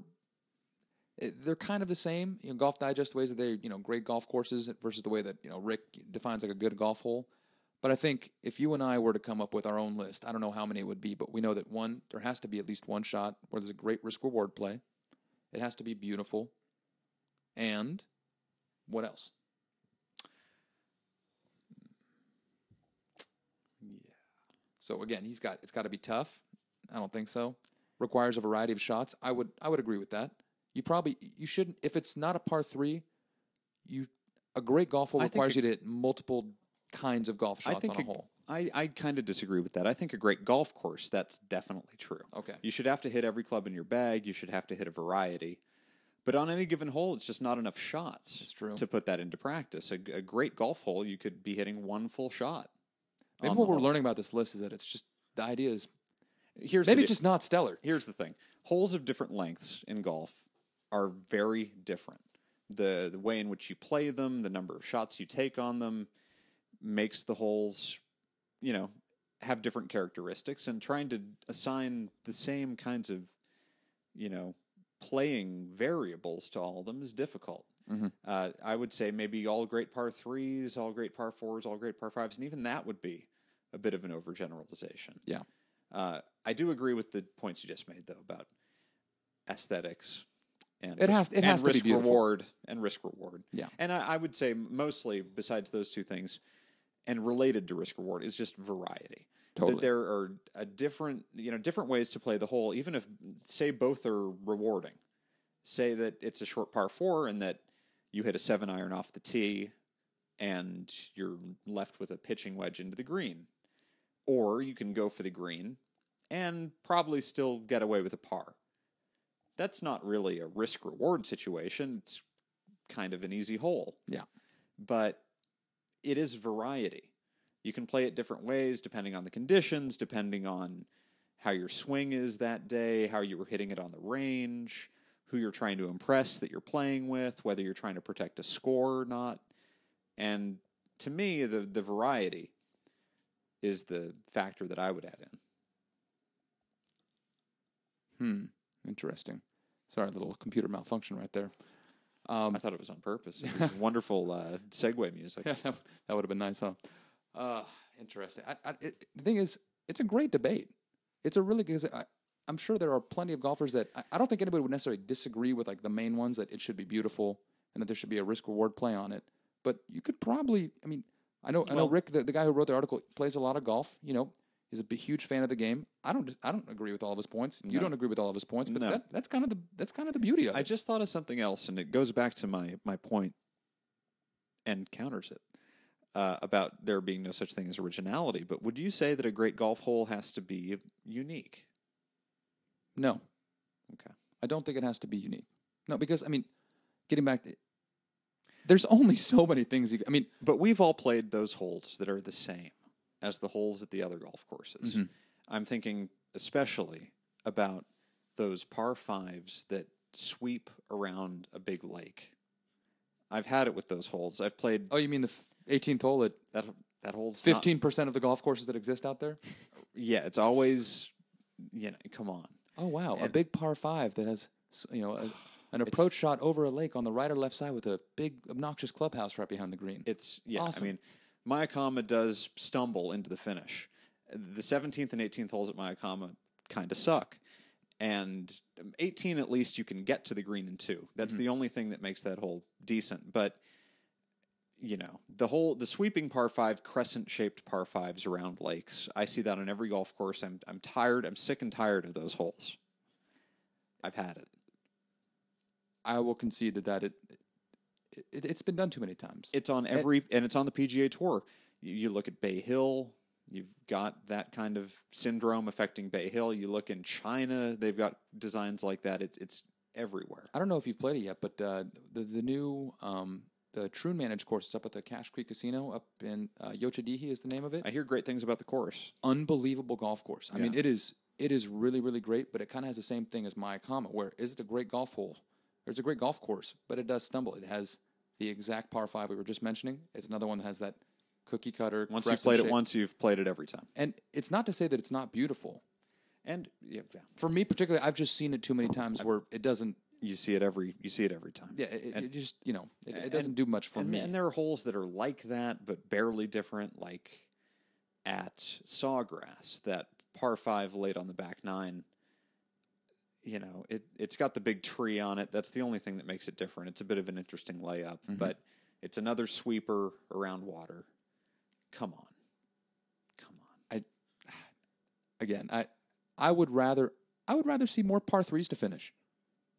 eh, they're kind of the same. You know, Golf Digest the ways that they you know grade golf courses versus the way that you know Rick defines like a good golf hole. But I think if you and I were to come up with our own list, I don't know how many it would be, but we know that one there has to be at least one shot where there's a great risk reward play. It has to be beautiful, and what else? Yeah. So again, he's got it's got to be tough. I don't think so. Requires a variety of shots. I would I would agree with that. You probably you shouldn't if it's not a par three. You a great golf hole requires you to hit multiple kinds of golf shots I think on a, a- hole. I, I kind of disagree with that. I think a great golf course, that's definitely true. Okay. You should have to hit every club in your bag. You should have to hit a variety. But on any given hole, it's just not enough shots true. to put that into practice. A, a great golf hole, you could be hitting one full shot. Maybe on what the we're hole. learning about this list is that it's just the idea is Here's maybe the it's just not stellar. here's the thing holes of different lengths in golf are very different the the way in which you play them the number of shots you take on them makes the holes you know, have different characteristics and trying to assign the same kinds of, you know, playing variables to all of them is difficult. Uh, I would say maybe all great par threes, all great par fours, all great par fives, and even that would be a bit of an overgeneralization. Yeah. Uh, I do agree with the points you just made, though, about aesthetics and It has- risk- it has and to be risk beautiful. reward and risk reward. Yeah. and I, I would say mostly besides those two things, and related to risk reward is just variety. Totally. That there are a different, you know, different ways to play the hole, even if say both are rewarding. Say that it's a short par four and that you hit a seven iron off the tee and you're left with a pitching wedge into the green. Or you can go for the green and probably still get away with a par. That's not really a risk reward situation. It's kind of an easy hole. Yeah. But it is variety. You can play it different ways depending on the conditions, depending on how your swing is that day, how you were hitting it on the range, who you're trying to impress that you're playing with, whether you're trying to protect a score or not. And to me, the, the variety is the factor that I would add in. Hmm. Interesting. Sorry, little computer malfunction right there. I thought it was on purpose. It was <laughs> wonderful uh, segue music. Yeah, that, that would have been nice, huh? Uh, interesting. I, I, it, the thing is, it's a great debate. It's a really good. I, I'm sure there are plenty of golfers that I, I don't think anybody would necessarily disagree with like the main ones that it should be beautiful and that there should be a risk reward play on it. But you could probably, I mean, I know, I know Well- Rick, the, the guy who wrote the article, plays a lot of golf. You know, he's a huge fan of the game. I don't, I don't agree with all of his points. You No. don't agree with all of his points, but No. that, that's kind of the, that's kind of the beauty of I it. I just thought of something else, and it goes back to my my point and counters it uh, about there being no such thing as originality. But would you say that a great golf hole has to be unique? no, Okay. I don't think it has to be unique. No, because I mean, getting back, to, there's only <laughs> so many things. You, I mean, But we've all played those holes that are the same as the holes at the other golf courses. Mm-hmm. I'm thinking especially about those par fives that sweep around a big lake. I've had it with those holes. I've played oh, you mean the f- 18th hole at that. That hole's not- 15 percent of the golf courses that exist out there? <laughs> yeah, it's always, you know, come on. Oh wow, a big par five that has you know a, <sighs> an approach shot over a lake on the right or left side with a big obnoxious clubhouse right behind the green. It's yeah. Awesome. I mean, Mayacama does stumble into the finish. The 17th and 18th holes at Mayacama kind of suck, and 18 at least you can get to the green in two. That's mm-hmm. the only thing that makes that hole decent. But you know, the whole the sweeping par five, crescent shaped par fives around lakes. I see that on every golf course. I'm I'm tired. I'm sick and tired of those holes. I've had it. I will concede that that it, it it's been done too many times. It's on every, and it's on the PGA Tour. You, you look at Bay Hill, you've got that kind of syndrome affecting Bay Hill. You look in China, they've got designs like that. It's it's everywhere. I don't know if you've played it yet, but uh, the the new um, the True Manage course is up at the Cache Creek Casino up in uh, Yocha Dehe is the name of it. I hear great things about the course. unbelievable golf course. I mean, it is it is really really great, but it kind of has the same thing as Mayacama, where is it a great golf hole? There's a great golf course, but it does stumble. It has the exact par five we were just mentioning. It's another one that has that cookie cutter. Once you've played it once, you've played it every time. and it's not to say that it's not beautiful. And yeah, yeah, For me, particularly, I've just seen it too many times where it doesn't. you see it every you see it every time. Yeah, it, And- it just you know it, it doesn't do much for and, me. and there are holes that are like that, but barely different, like at Sawgrass, that par five late on the back nine. You know, it it's got the big tree on it. That's the only thing that makes it different. It's a bit of an interesting layup, mm-hmm. but it's another sweeper around water. Come on. Come on. I again, I I would rather I would rather see more par threes to finish.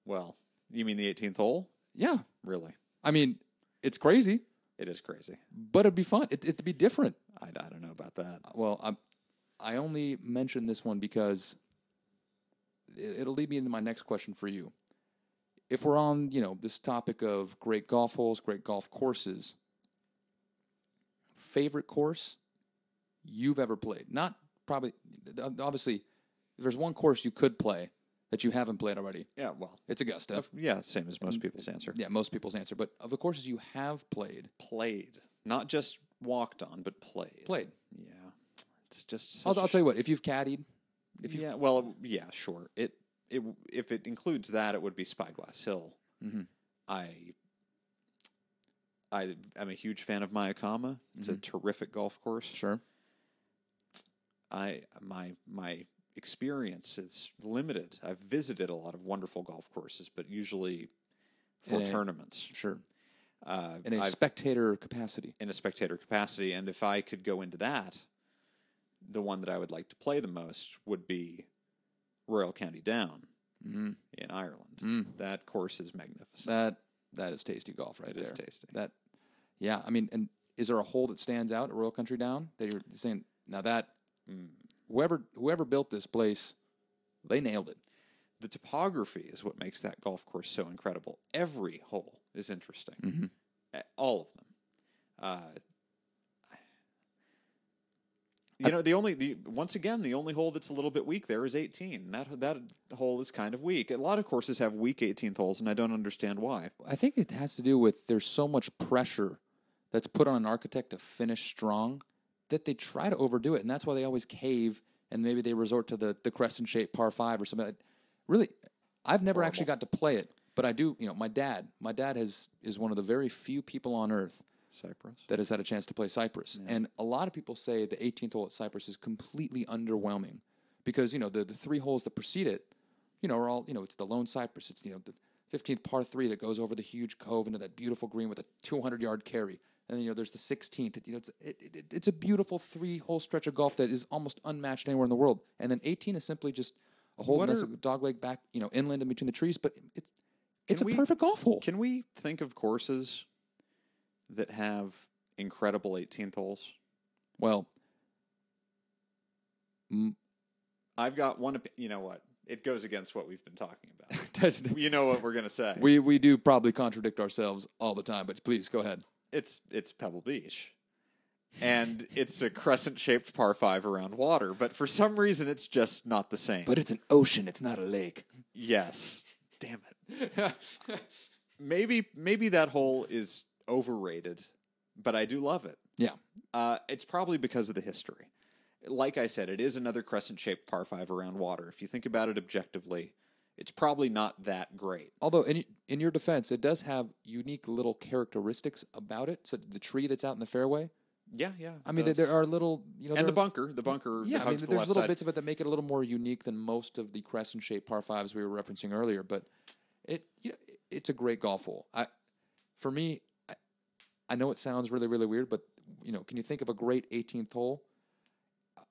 Well, you mean the 18th hole? Yeah, Really? I mean, it's crazy, It is crazy. but it'd be fun. It, it'd be different. I, I don't know about that. Well, I'm, I only mentioned this one because it'll lead me into my next question for you. If we're on, you know, this topic of great golf holes, great golf courses, favorite course you've ever played? Not probably, obviously, if there's one course you could play that you haven't played already, Yeah, well, it's Augusta. yeah, same as most mm-hmm. people's answer. Yeah, most people's answer. But of the courses you have played, Played. Not just walked on, but played. played. Yeah. it's just. I'll, I'll tell you what. If you've caddied, if you yeah, well, yeah, sure. It it if it includes that, it would be Spyglass Hill. Mm-hmm. I I am a huge fan of Mayacama. It's a terrific golf course. Mm-hmm. sure, I my my experience is limited. I've visited a lot of wonderful golf courses, but usually for In a- tournaments sure, uh, in a I've- spectator capacity. in a spectator capacity. And if I could go into that, the one that I would like to play the most would be Royal County Down Mm. in Ireland. Mm. That course is magnificent. That that is tasty golf right It there. is tasty. That, yeah. I mean, and is there a hole that stands out at Royal County Down that you're saying now that Mm. whoever whoever built this place, they nailed it. the topography is what makes that golf course so incredible. Every hole is interesting, Mm-hmm. All of them. Uh, you know, the only the once again the only hole that's a little bit weak there is 18. That that hole is kind of weak. A lot of courses have weak 18th holes, and I don't understand why. I think it has to do with there's so much pressure that's put on an architect to finish strong that they try to overdo it, and that's why they always cave and maybe they resort to the the crescent shaped par five or something. Really, I've never actually got to play it, but I do. You know, my dad, my dad has is one of the very few people on earth Cypress. that has had a chance to play Cypress. And a lot of people say the 18th hole at Cypress is completely underwhelming because, you know, the, the three holes that precede it, you know, are all, you know, it's the lone Cypress. It's, you know, the 15th par three that goes over the huge cove into that beautiful green with a 200 yard carry. And then, you know, there's the 16th. It, you know, it's, it, it, it's a beautiful three hole stretch of golf that is almost unmatched anywhere in the world. And then 18 is simply just a hole What that's are- a dog leg back, you know, inland in between the trees, but it's, it's a we- perfect golf hole. Can we think of courses that have incredible 18th holes? well, I've got one. opi- You know what? It goes against what we've been talking about. <laughs> you know what we're going to say. We we do probably contradict ourselves all the time, but please go ahead. It's it's Pebble Beach, and it's a crescent-shaped par five around water. But for some reason, it's just not the same. But it's an ocean; it's not a lake. yes, damn it. <laughs> maybe maybe that hole is overrated, but I do love it. yeah, Uh, it's probably because of the history. Like I said, it is another crescent-shaped par five around water. If you think about it objectively, it's probably not that great. although in in your defense, it does have unique little characteristics about it. So the tree that's out in the fairway. Yeah, yeah. I mean, there, does. there are little, you know, and the bunker, the bunker. Yeah, I mean, the there's little side. bits of it that make it a little more unique than most of the crescent shaped par fives we were referencing earlier. But it, you know, it's a great golf hole. I, for me, I, know it sounds really, really weird, but you know, can you think of a great 18th hole?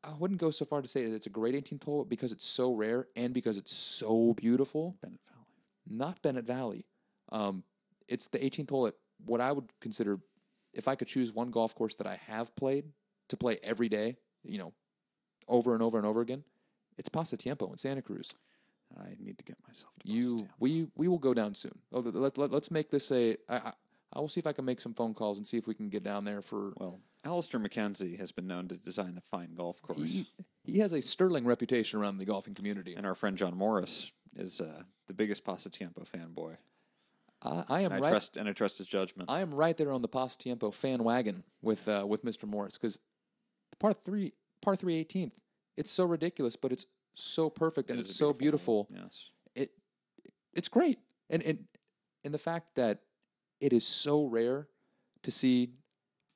I wouldn't go so far to say that it's a great 18th hole because it's so rare and because it's so beautiful. Bennett Valley. Not Bennett Valley. Um, it's the 18th hole at what I would consider, if I could choose one golf course that I have played to play every day, you know, over and over and over again, it's Pasatiempo in Santa Cruz. I need to get myself to You, we, we will go down soon. Oh, let, let, let's make this a. I, I, I will see if I can make some phone calls and see if we can get down there for. Well, Alister MacKenzie has been known to design a fine golf course, He, he has a sterling reputation around the golfing community. and our friend John Morris is uh, the biggest Pasatiempo fanboy. I, I am And I right. trust and I trust his judgment. I am right there on the Pasatiempo fan wagon with uh, with Mr. Morris because par three, par three eighteenth, it's so ridiculous, but it's so perfect and it's a so beautiful beautiful. Yes. It it's great, and and and the fact that it is so rare to see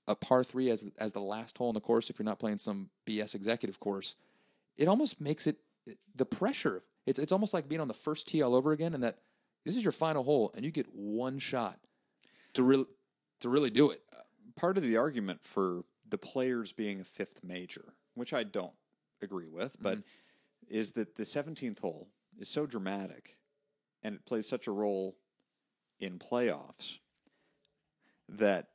a par three as as the last hole in the course if you're not playing some BS executive course, it almost makes it the pressure. It's it's almost like being on the first tee all over again, and that this is your final hole, and you get one shot to really to really do it. Part of the argument for the players being a fifth major, which I don't agree with, but mm-hmm. is that the 17th hole is so dramatic and it plays such a role in playoffs that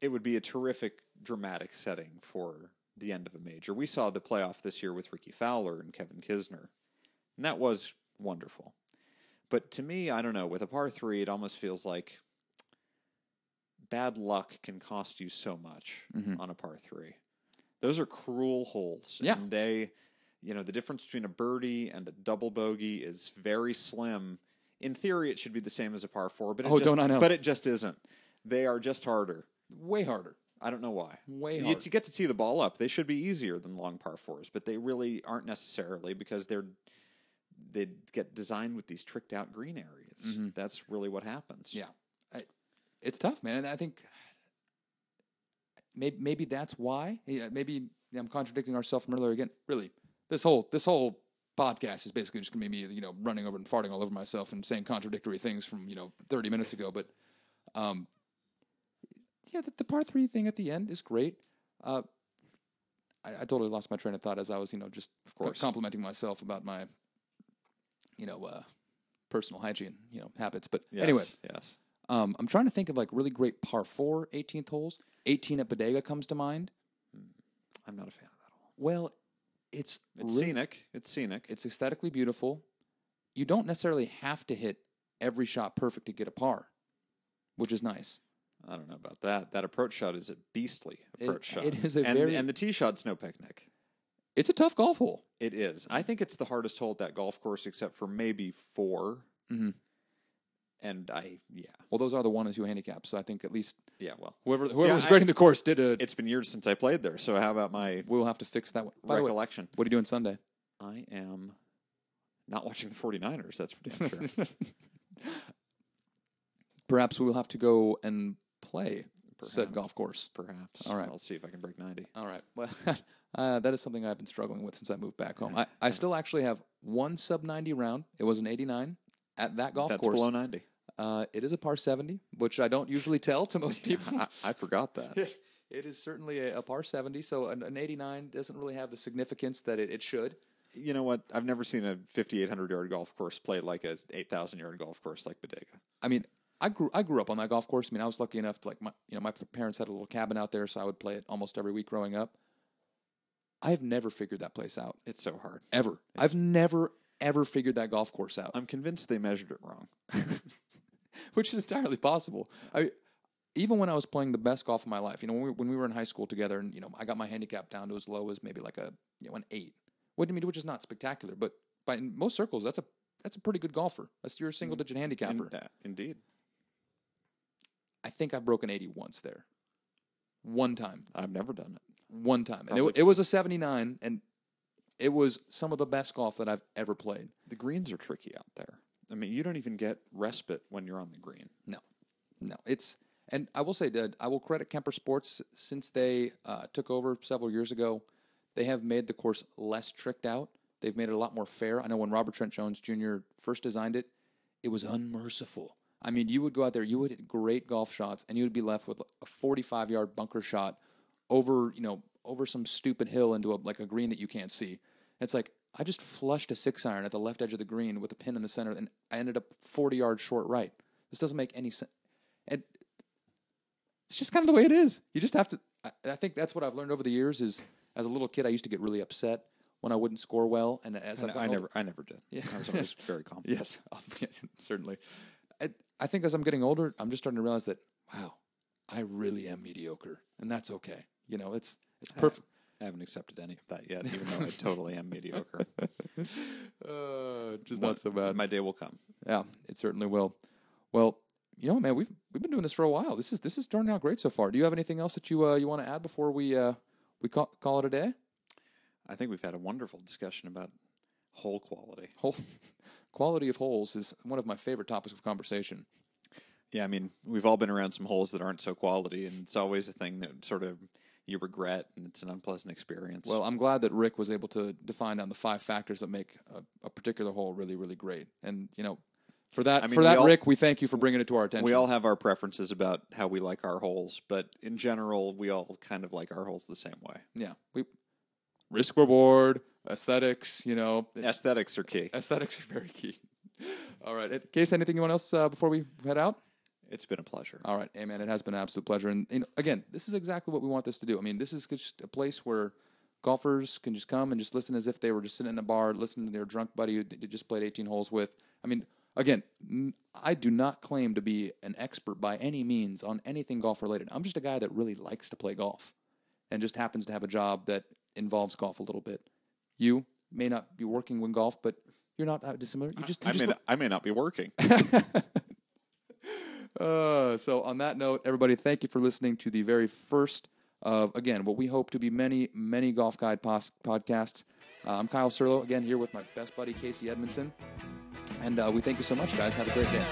it would be a terrific dramatic setting for the end of a major. We saw the playoff this year with Rickie Fowler and Kevin Kisner, and that was wonderful. But to me, I don't know, with a par three, it almost feels like bad luck can cost you so much mm-hmm. on a par three. Those are cruel holes. Yeah. And they, you know, the difference between a birdie and a double bogey is very slim. In theory, it should be the same as a par four, but it Oh, just, don't I know. But it just isn't. They are just harder. Way harder. I don't know why. Way You- hard. To get to tee the ball up, they should be easier than long par fours, but they really aren't necessarily because they're they get designed with these tricked out green areas. That's really what happens. Mm-hmm. Yeah, I, it's tough, man. And I think maybe maybe that's why. Yeah, maybe I'm contradicting ourselves from earlier again. Really, this whole this whole podcast is basically just gonna be me, you know, running over and farting all over myself and saying contradictory things from you know 30 minutes ago. But um, yeah, the, the par three thing at the end is great. Uh, I, I totally lost my train of thought as I was, you know, just of course. complimenting myself about my, you know, uh, personal hygiene, you know, habits. But Yes, anyway, yes. um, I'm trying to think of like really great par four 18th holes. 18 at Bodega comes to mind. I'm not a fan of that hole. Well, it's It's really- scenic. It's scenic. It's aesthetically beautiful. You don't necessarily have to hit every shot perfect to get a par, which is nice. I don't know about that. That approach shot is a beastly approach shot. it is a and, very- and the tee shot's no picnic. It's a tough golf hole. It is. I think it's the hardest hole at that golf course, except for maybe 4 Mhm. And I, yeah, Well, those are the one and two handicaps. So I think at least yeah. Well, whoever whoever was I- grading the course did a. it's been years since I played there, so how about my We'll have to fix that one. By the way, recollection? what are you doing Sunday? I am not watching the 49ers. That's for damn sure. <laughs> Perhaps we will have to go and play said golf course. Perhaps. All right. I'll see if I can break 90. All right. Well, <laughs> uh, that is something I've been struggling with since I moved back home. I, I still actually have one sub 90 round. It was an 89 at that golf That's course. below 90. Uh, it is a par 70, which I don't usually tell to most people. I, I forgot that. <laughs> it is certainly a, a par 70, so an, an 89 doesn't really have the significance that it, it should. You know what? I've never seen a 5,800 yard golf course played like a 8,000 yard golf course like Bodega. I mean, I grew I grew up on that golf course. I mean, I was lucky enough to like my you know my parents had a little cabin out there, so I would play it almost every week growing up. I've never figured that place out It's so hard. ever. I've never ever figured that golf course out, I'm convinced they measured it wrong. <laughs> which is entirely possible. I even when I was playing the best golf of my life, you know, when we, when we were in high school together, and you know, I got my handicap down to as low as maybe like a you know an eight. What I mean, which is not spectacular, but by in most circles, that's a that's a pretty good golfer. That's your single digit handicapper. In- uh, indeed. I think I've broken eighty once there, one time. I've never done it. one time, and it, it was a 79, and it was some of the best golf that I've ever played. The greens are tricky out there. I mean, you don't even get respite when you're on the green. No, no, it's and I will say that I will credit Kemper Sports since they uh, took over several years ago. They have made the course less tricked out. They've made it a lot more fair. I know when Robert Trent Jones Jr. first designed it, it was unmerciful. I mean, you would go out there, you would hit great golf shots, and you would be left with a 45 yard bunker shot over, you know, over some stupid hill into a, like a green that you can't see. It's like I just flushed a six iron at the left edge of the green with a pin in the center, and I ended up 40 yards short right. This doesn't make any sense. And it's just kind of the way it is. You just have to. I, I think that's what I've learned over the years. Is as a little kid, I used to get really upset when I wouldn't score well, and as I've I, I never, I never did. I was always very calm. <laughs> Yes, <laughs> certainly. I, think as I'm getting older, I'm just starting to realize that wow, I really am mediocre, and that's okay. You know, it's it's perfect. I haven't accepted any of that yet, even though I totally am mediocre. <laughs> Uh, just One- not so bad. My day will come. Yeah, it certainly will. Well, you know, man, we've we've been doing this for a while. This is this is turning out great so far. Do you have anything else that you uh, you want to add before we uh, we call, call it a day? I think we've had a wonderful discussion about whole quality. Hole <laughs> quality of holes is one of my favorite topics of conversation. Yeah, I mean, we've all been around some holes that aren't so quality, and it's always a thing that sort of you regret, and it's an unpleasant experience. Well, I'm glad that Rick was able to define on the five factors that make a, a particular hole really, really great. And you know, for that, I mean, for we that, all- Rick, we thank you for bringing it to our attention. we all have our preferences about how we like our holes, but in general, we all kind of like our holes the same way. yeah, we risk reward aesthetics. You know, Aesthetics are key. aesthetics are very key. All right, in case anything you want else uh, before we head out? It's been a pleasure. All right, Amen. it has been an absolute pleasure. And you know, again, this is exactly what we want this to do. I mean, this is just a place where golfers can just come and just listen as if they were just sitting in a bar, listening to their drunk buddy who they just played 18 holes with. I mean, again, I do not claim to be an expert by any means on anything golf related. I'm just a guy that really likes to play golf and just happens to have a job that involves golf a little bit. You may not be working when golf, but you're not uh, dissimilar. You just, you I just may, not, I may not be working. <laughs> Uh, so on that note, everybody, thank you for listening to the very first of again what we hope to be many, many golf guide pos- podcasts. Uh, I'm Kyle Serlo again here with my best buddy Casey Edmondson, and uh, we thank you so much, guys. Have a great day.